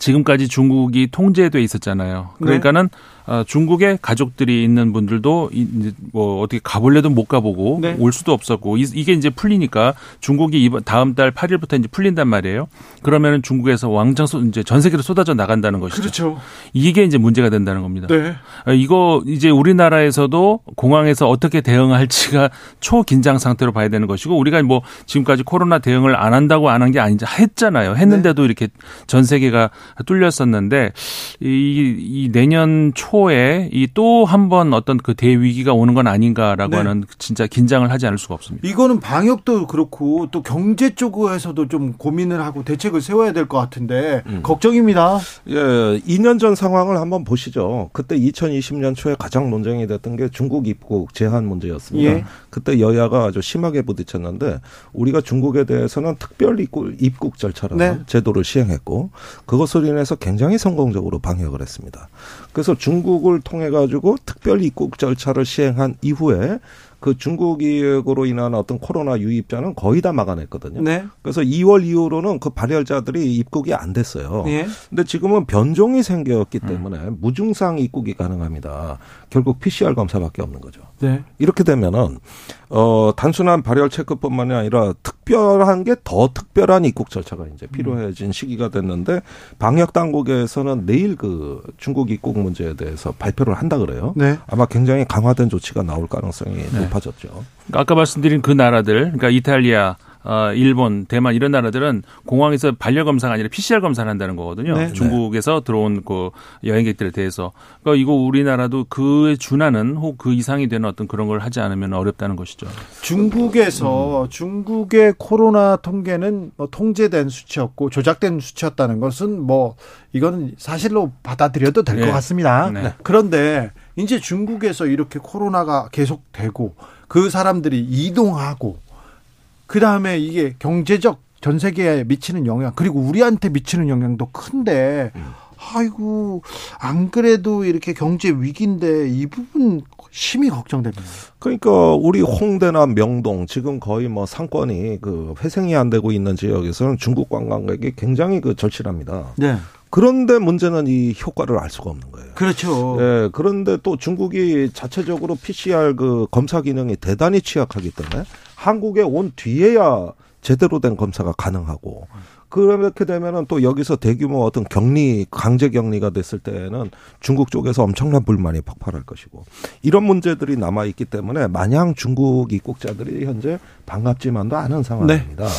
S6: 지금까지 중국이 통제돼 있었잖아요. 네. 그러니까는 네. 어, 중국에 가족들이 있는 분들도 이제 뭐 어떻게 가볼래도 못 가보고 네. 올 수도 없었고 이, 게 이제 풀리니까 중국이 이번 다음 달 8일부터 이제 풀린단 말이에요. 그러면은 중국에서 왕창 소, 이제 전 세계로 쏟아져 나간다는 것이죠.
S1: 그렇죠.
S6: 이게 이제 문제가 된다는 겁니다.
S1: 네.
S6: 어, 이거 이제 우리나라에서도 공항에서 어떻게 대응할지가 초긴장 상태로 봐야 되는 것이고 우리가 뭐 지금까지 코로나 대응을 안 한다고 안 한 게 아니지 했잖아요. 했는데도 네. 이렇게 전 세계가 뚫렸었는데 이, 이 내년 초 초에 이 또 한 번 어떤 그 대위기가 오는 건 아닌가라고 네. 하는 진짜 긴장을 하지 않을 수가 없습니다.
S1: 이거는 방역도 그렇고 또 경제 쪽에서도 좀 고민을 하고 대책을 세워야 될 것 같은데 음. 걱정입니다.
S5: 예, 2년 전 상황을 한번 보시죠. 그때 2020년 초에 가장 논쟁이 됐던 게 중국 입국 제한 문제였습니다. 예. 그때 여야가 아주 심하게 부딪혔는데 우리가 중국에 대해서는 특별 입국, 입국 절차라는 네. 제도를 시행했고 그것 인해서 굉장히 성공적으로 방역을 했습니다. 그래서 중국을 통해 가지고 특별 입국 절차를 시행한 이후에 그 중국 이역으로 인한 어떤 코로나 유입자는 거의 다 막아냈거든요. 네. 그래서 2월 이후로는 그 발열자들이 입국이 안 됐어요. 네. 근데 지금은 변종이 생겼기 때문에 음. 무증상 입국이 가능합니다. 결국 PCR 검사밖에 없는 거죠. 네. 이렇게 되면은 어 단순한 발열 체크뿐만이 아니라 특별한 게 더 특별한 입국 절차가 이제 필요해진 음. 시기가 됐는데 방역 당국에서는 내일 그 중국 입국 문제에 대해서 발표를 한다 그래요. 네. 아마 굉장히 강화된 조치가 나올 가능성이 네. 높아졌죠.
S6: 그러니까 아까 말씀드린 그 나라들, 그러니까 이탈리아, 어, 일본, 대만 이런 나라들은 공항에서 반려 검사가 아니라 PCR 검사를 한다는 거거든요. 네. 중국에서 들어온 그 여행객들에 대해서. 그러니까 이거 우리나라도 그에 준하는 혹 그 이상이 되는 어떤 그런 걸 하지 않으면 어렵다는 것이죠.
S1: 중국에서 음. 중국의 코로나 통계는 뭐 통제된 수치였고 조작된 수치였다는 것은 뭐 이거는 사실로 받아들여도 될것 네. 같습니다. 네. 그런데 이제 중국에서 이렇게 코로나가 계속되고 그 사람들이 이동하고 그 다음에 이게 경제적 전 세계에 미치는 영향 그리고 우리한테 미치는 영향도 큰데 아이고 안 그래도 이렇게 경제 위기인데 이 부분 심히 걱정됩니다.
S5: 그러니까 우리 홍대나 명동 지금 거의 뭐 상권이 그 회생이 안 되고 있는 지역에서는 중국 관광객이 굉장히 그 절실합니다. 네. 그런데 문제는 이 효과를 알 수가 없는 거예요.
S1: 그렇죠.
S5: 예, 그런데 또 중국이 자체적으로 PCR 그 검사 기능이 대단히 취약하기 때문에 한국에 온 뒤에야 제대로 된 검사가 가능하고 그렇게 되면은 또 여기서 대규모 어떤 격리 강제 격리가 됐을 때는 중국 쪽에서 엄청난 불만이 폭발할 것이고 이런 문제들이 남아 있기 때문에 마냥 중국 입국자들이 현재 반갑지만도 않은 상황입니다. 네.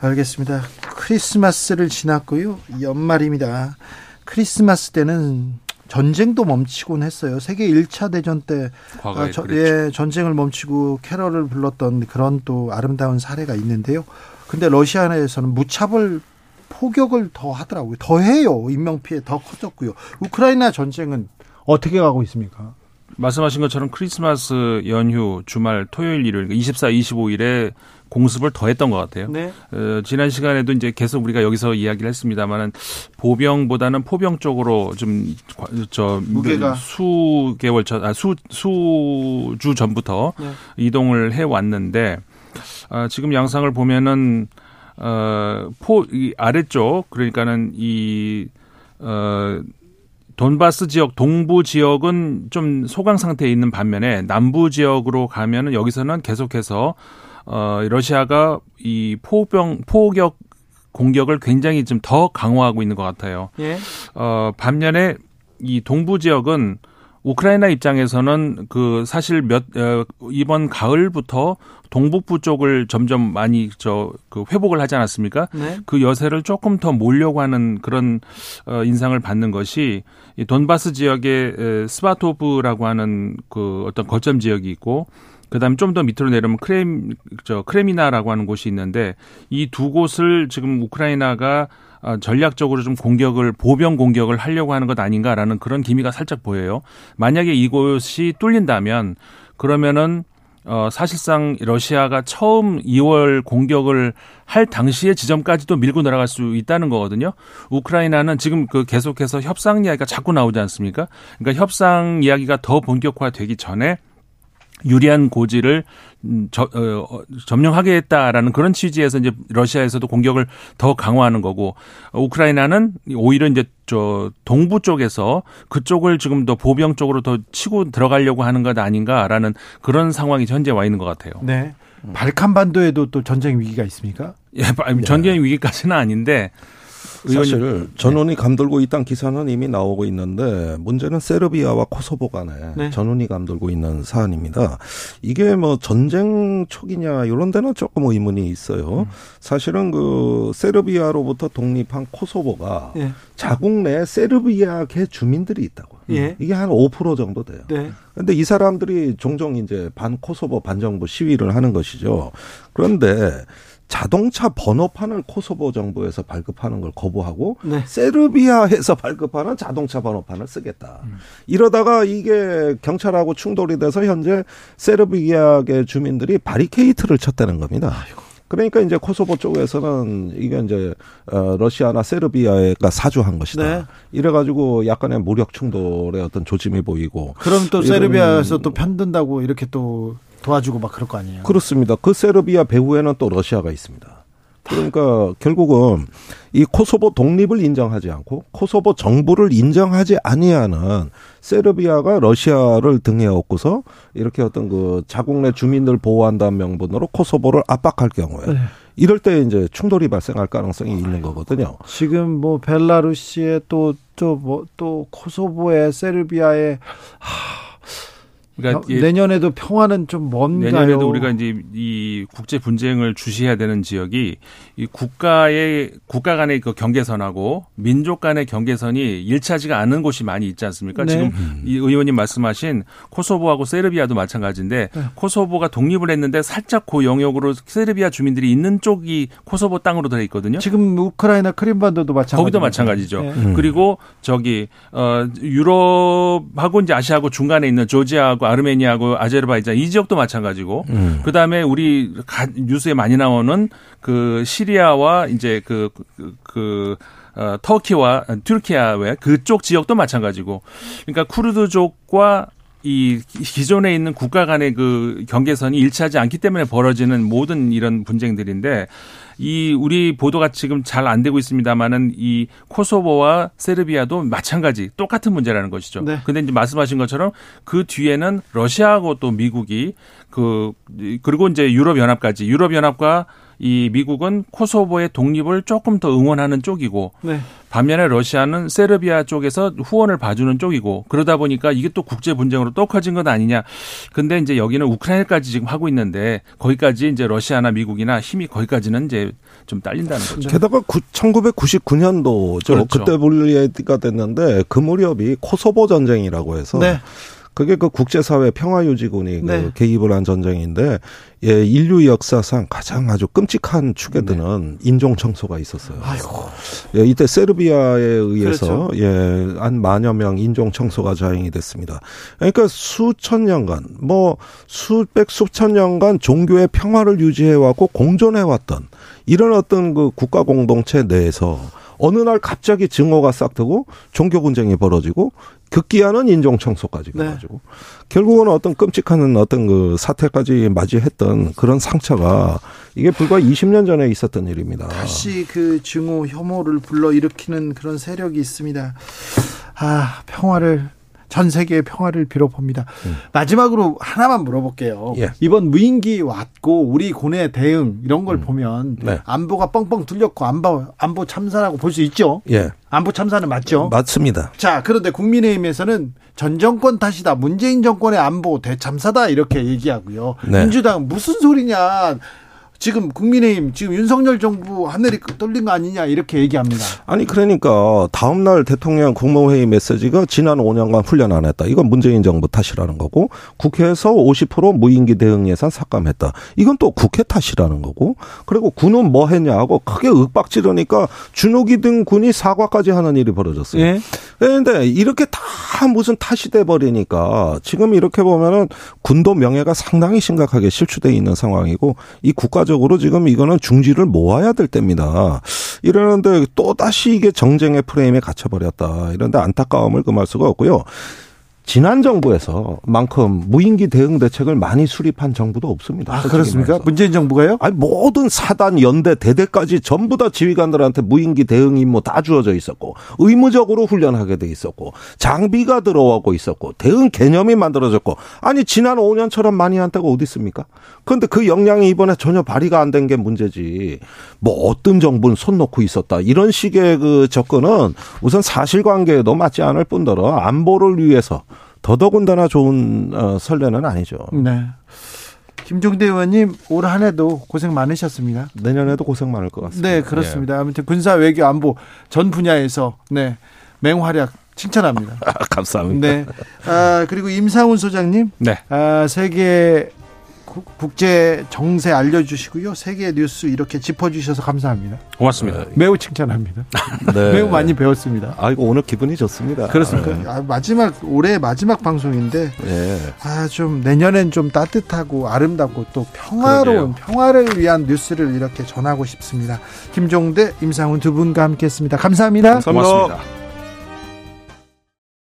S1: 알겠습니다. 크리스마스를 지났고요. 연말입니다. 크리스마스 때는 전쟁도 멈추곤 했어요. 세계 1차 대전 때 아, 저, 예, 전쟁을 멈추고 캐럴을 불렀던 그런 또 아름다운 사례가 있는데요. 근데 러시아에서는 무차별 포격을 더 하더라고요. 더 해요. 인명 피해 더 커졌고요. 우크라이나 전쟁은 어떻게 가고 있습니까?
S6: 말씀하신 것처럼 크리스마스 연휴 주말 토요일 일요일 24, 25일에 공습을 더했던 것 같아요. 네. 어, 지난 시간에도 이제 계속 우리가 여기서 이야기를 했습니다만은 보병보다는 포병 쪽으로 좀저 수 개월 전, 아, 수 수주 전부터 네. 이동을 해 왔는데 아, 지금 양상을 보면은 어포 이 아래쪽 그러니까는 이 어. 돈바스 지역 동부 지역은 좀 소강 상태에 있는 반면에 남부 지역으로 가면은 여기서는 계속해서 어, 러시아가 이 포병, 포격 공격을 굉장히 좀 더 강화하고 있는 것 같아요. 예. 어, 반면에 이 동부 지역은 우크라이나 입장에서는 그 사실 몇 어, 이번 가을부터 동북부 쪽을 점점 많이 저 그 회복을 하지 않았습니까? 네. 그 여세를 조금 더 몰려고 하는 그런 어 인상을 받는 것이 이 돈바스 지역의 에, 스바토브라고 하는 그 어떤 거점 지역이 있고 그다음에 좀 더 밑으로 내려면 크렘 저 크레미나라고 하는 곳이 있는데 이 두 곳을 지금 우크라이나가 아, 전략적으로 좀 공격을 보병 공격을 하려고 하는 것 아닌가라는 그런 기미가 살짝 보여요. 만약에 이곳이 뚫린다면 그러면은 어 사실상 러시아가 처음 2월 공격을 할 당시의 지점까지도 밀고 날아갈 수 있다는 거거든요. 우크라이나는 지금 그 계속해서 협상 이야기가 자꾸 나오지 않습니까? 그러니까 협상 이야기가 더 본격화되기 전에 유리한 고지를 음, 저, 어, 어, 점령하겠다라는 그런 취지에서 이제 러시아에서도 공격을 더 강화하는 거고 우크라이나는 오히려 이제 저 동부 쪽에서 그쪽을 지금 더 보병 쪽으로 더 치고 들어가려고 하는 것 아닌가라는 그런 상황이 현재 와 있는 것 같아요.
S1: 네. 발칸 반도에도 또 전쟁 위기가 있습니까?
S6: 예, 전쟁 위기까지는 아닌데
S5: 사실 전원이 감돌고 있다는 기사는 이미 나오고 있는데 문제는 세르비아와 코소보 간에 네. 전원이 감돌고 있는 사안입니다. 이게 뭐 전쟁 초기냐 이런 데는 조금 의문이 있어요. 음. 사실은 그 세르비아로부터 독립한 코소보가 예. 자국 내 세르비아계 주민들이 있다고. 예. 이게 한 5% 정도 돼요. 네. 근데 이 사람들이 종종 이제 반 코소보 반정부 시위를 하는 것이죠. 그런데 자동차 번호판을 코소보 정부에서 발급하는 걸 거부하고 네. 세르비아에서 발급하는 자동차 번호판을 쓰겠다. 음. 이러다가 이게 경찰하고 충돌이 돼서 현재 세르비아계 주민들이 바리케이트를 쳤다는 겁니다. 아이고. 그러니까 이제 코소보 쪽에서는 이게 이제 어 러시아나 세르비아가 사주한 것이다. 네. 이래가지고 약간의 무력 충돌의 어떤 조짐이 보이고.
S1: 그럼 또 세르비아에서 또 편든다고 이렇게 또 도와주고 막 그럴 거 아니에요.
S5: 그렇습니다. 그 세르비아 배후에는 또 러시아가 있습니다. 그러니까 결국은 이 코소보 독립을 인정하지 않고 코소보 정부를 인정하지 아니하는 세르비아가 러시아를 등에 업고서 이렇게 어떤 그 자국 내 주민들 보호한다는 명분으로 코소보를 압박할 경우에 네. 이럴 때 이제 충돌이 발생할 가능성이 있는 거거든요.
S1: 지금 뭐 벨라루시에 또 또 뭐또 또 코소보에 세르비아에 하 그러니까 내년에도 평화는 좀 뭔가요?
S6: 내년에도 우리가 이제 이 국제 분쟁을 주시해야 되는 지역이 이 국가의 국가 간의 그 경계선하고 민족 간의 경계선이 일치하지가 않은 곳이 많이 있지 않습니까? 네. 지금 이 의원님 말씀하신 코소보하고 세르비아도 마찬가지인데 네. 코소보가 독립을 했는데 살짝 그 영역으로 세르비아 주민들이 있는 쪽이 코소보 땅으로 되어 있거든요.
S1: 지금 우크라이나 크림반도도 마찬가지.
S6: 거기도 마찬가지죠. 네. 그리고 저기 어 유럽하고 이제 아시아하고 중간에 있는 조지아하고 아르메니아하고 아제르바이잔 이 지역도 마찬가지고 음. 그다음에 우리 뉴스에 많이 나오는 그 시리아와 이제 그 그, 그 어, 터키와 튀르키아의 그쪽 지역도 마찬가지고 그러니까 쿠르드족과 이 기존에 있는 국가 간의 그 경계선이 일치하지 않기 때문에 벌어지는 모든 이런 분쟁들인데 이 우리 보도가 지금 잘 안 되고 있습니다만은 이 코소보와 세르비아도 마찬가지 똑같은 문제라는 것이죠. 네. 근데 이제 말씀하신 것처럼 그 뒤에는 러시아하고 또 미국이 그 그리고 이제 유럽 연합까지 유럽 연합과 이 미국은 코소보의 독립을 조금 더 응원하는 쪽이고 네. 반면에 러시아는 세르비아 쪽에서 후원을 봐주는 쪽이고 그러다 보니까 이게 또 국제 분쟁으로 또 커진 것 아니냐. 근데 이제 여기는 우크라이나까지 지금 하고 있는데 거기까지 이제 러시아나 미국이나 힘이 거기까지는 이제 좀 딸린다는 거죠.
S5: 게다가 1999년도죠. 그렇죠. 그때 분리가 됐는데 그 무렵이 코소보 전쟁이라고 해서 네. 그게 그 국제사회 평화유지군이 그 네. 그 개입을 한 전쟁인데 예, 인류 역사상 가장 아주 끔찍한 축에 드는 네. 인종 청소가 있었어요. 아이고. 예, 이때 세르비아에 의해서 그렇죠. 예, 한 만여 명 인종 청소가 자행이 됐습니다. 그러니까 수천 년간 뭐 수백 수천 년간 종교의 평화를 유지해 왔고 공존해 왔던 이런 어떤 그 국가 공동체 내에서 어느 날 갑자기 증오가 싹 트고 종교 분쟁이 벌어지고 극기하는 인종 청소까지 네. 가가지고 네. 결국은 어떤 끔찍한 어떤 그 사태까지 맞이했던 그런 상처가 이게 불과 20년 전에 있었던 일입니다.
S1: 다시 그 증오 혐오를 불러 일으키는 그런 세력이 있습니다. 아 평화를 전 세계의 평화를 빌어봅니다. 음. 마지막으로 하나만 물어볼게요. 예. 이번 무인기 왔고 우리 고뇌 대응 이런 걸 음. 보면 네. 안보가 뻥뻥 뚫렸고 안보 안보 참사라고 볼 수 있죠. 예. 안보 참사는 맞죠?
S5: 맞습니다.
S1: 자, 그런데 국민의힘에서는 전 정권 탓이다. 문재인 정권의 안보 대참사다 이렇게 얘기하고요. 네. 민주당 무슨 소리냐? 지금 국민의힘 지금 윤석열 정부 하늘이 떨린 거 아니냐 이렇게 얘기합니다.
S5: 아니 그러니까 다음 날 대통령 국무회의 메시지가 지난 5년간 훈련 안 했다. 이건 문재인 정부 탓이라는 거고 국회에서 50% 무인기 대응 예산 삭감했다. 이건 또 국회 탓이라는 거고 그리고 군은 뭐 했냐고 크게 윽박지르니까 준호기 등 군이 사과까지 하는 일이 벌어졌어요. 예. 그런데 이렇게 다 무슨 탓이 돼 버리니까 지금 이렇게 보면은 군도 명예가 상당히 심각하게 실추돼 있는 상황이고 이 국가 결과적으로 지금 이거는 중지를 모아야 될 때입니다. 이러는데 또 다시 이게 정쟁의 프레임에 갇혀버렸다. 이런데 안타까움을 금할 수가 없고요. 지난 정부에서만큼 무인기 대응 대책을 많이 수립한 정부도 없습니다.
S1: 아, 그렇습니까? 말해서. 문재인 정부가요?
S5: 아니 모든 사단 연대 대대까지 전부 다 지휘관들한테 무인기 대응 임무 다 주어져 있었고 의무적으로 훈련하게 돼 있었고 장비가 들어오고 있었고 대응 개념이 만들어졌고 아니 지난 5년처럼 많이 한 때가 어디 있습니까? 그런데 그 역량이 이번에 전혀 발휘가 안 된 게 문제지. 뭐 어떤 정부는 손 놓고 있었다 이런 식의 그 접근은 우선 사실관계에도 맞지 않을 뿐더러 안보를 위해서 더더군다나 좋은 어, 설레는 아니죠.
S1: 네. 김종대 의원님 올 한해도 고생 많으셨습니다.
S5: 내년에도 고생 많을 것 같습니다.
S1: 네, 그렇습니다. 예. 아무튼 군사 외교 안보 전 분야에서 네 맹활약 칭찬합니다.
S5: 아, 감사합니다.
S1: 네. 아, 그리고 임상훈 소장님.
S6: 네.
S1: 아, 세계 국제 정세 알려주시고요. 세계 뉴스 이렇게 짚어주셔서 감사합니다.
S6: 고맙습니다.
S1: 네. 매우 칭찬합니다. 네. 매우 많이 배웠습니다.
S5: 아, 이거 오늘 기분이 좋습니다.
S1: 그렇습니까? 네. 아, 마지막, 올해 마지막 방송인데, 네. 아, 좀 내년엔 좀 따뜻하고 아름답고 또 평화로운, 그러게요. 평화를 위한 뉴스를 이렇게 전하고 싶습니다. 김종대, 임상훈 두 분과 함께 했습니다. 감사합니다.
S6: 감사합니다. 고맙습니다.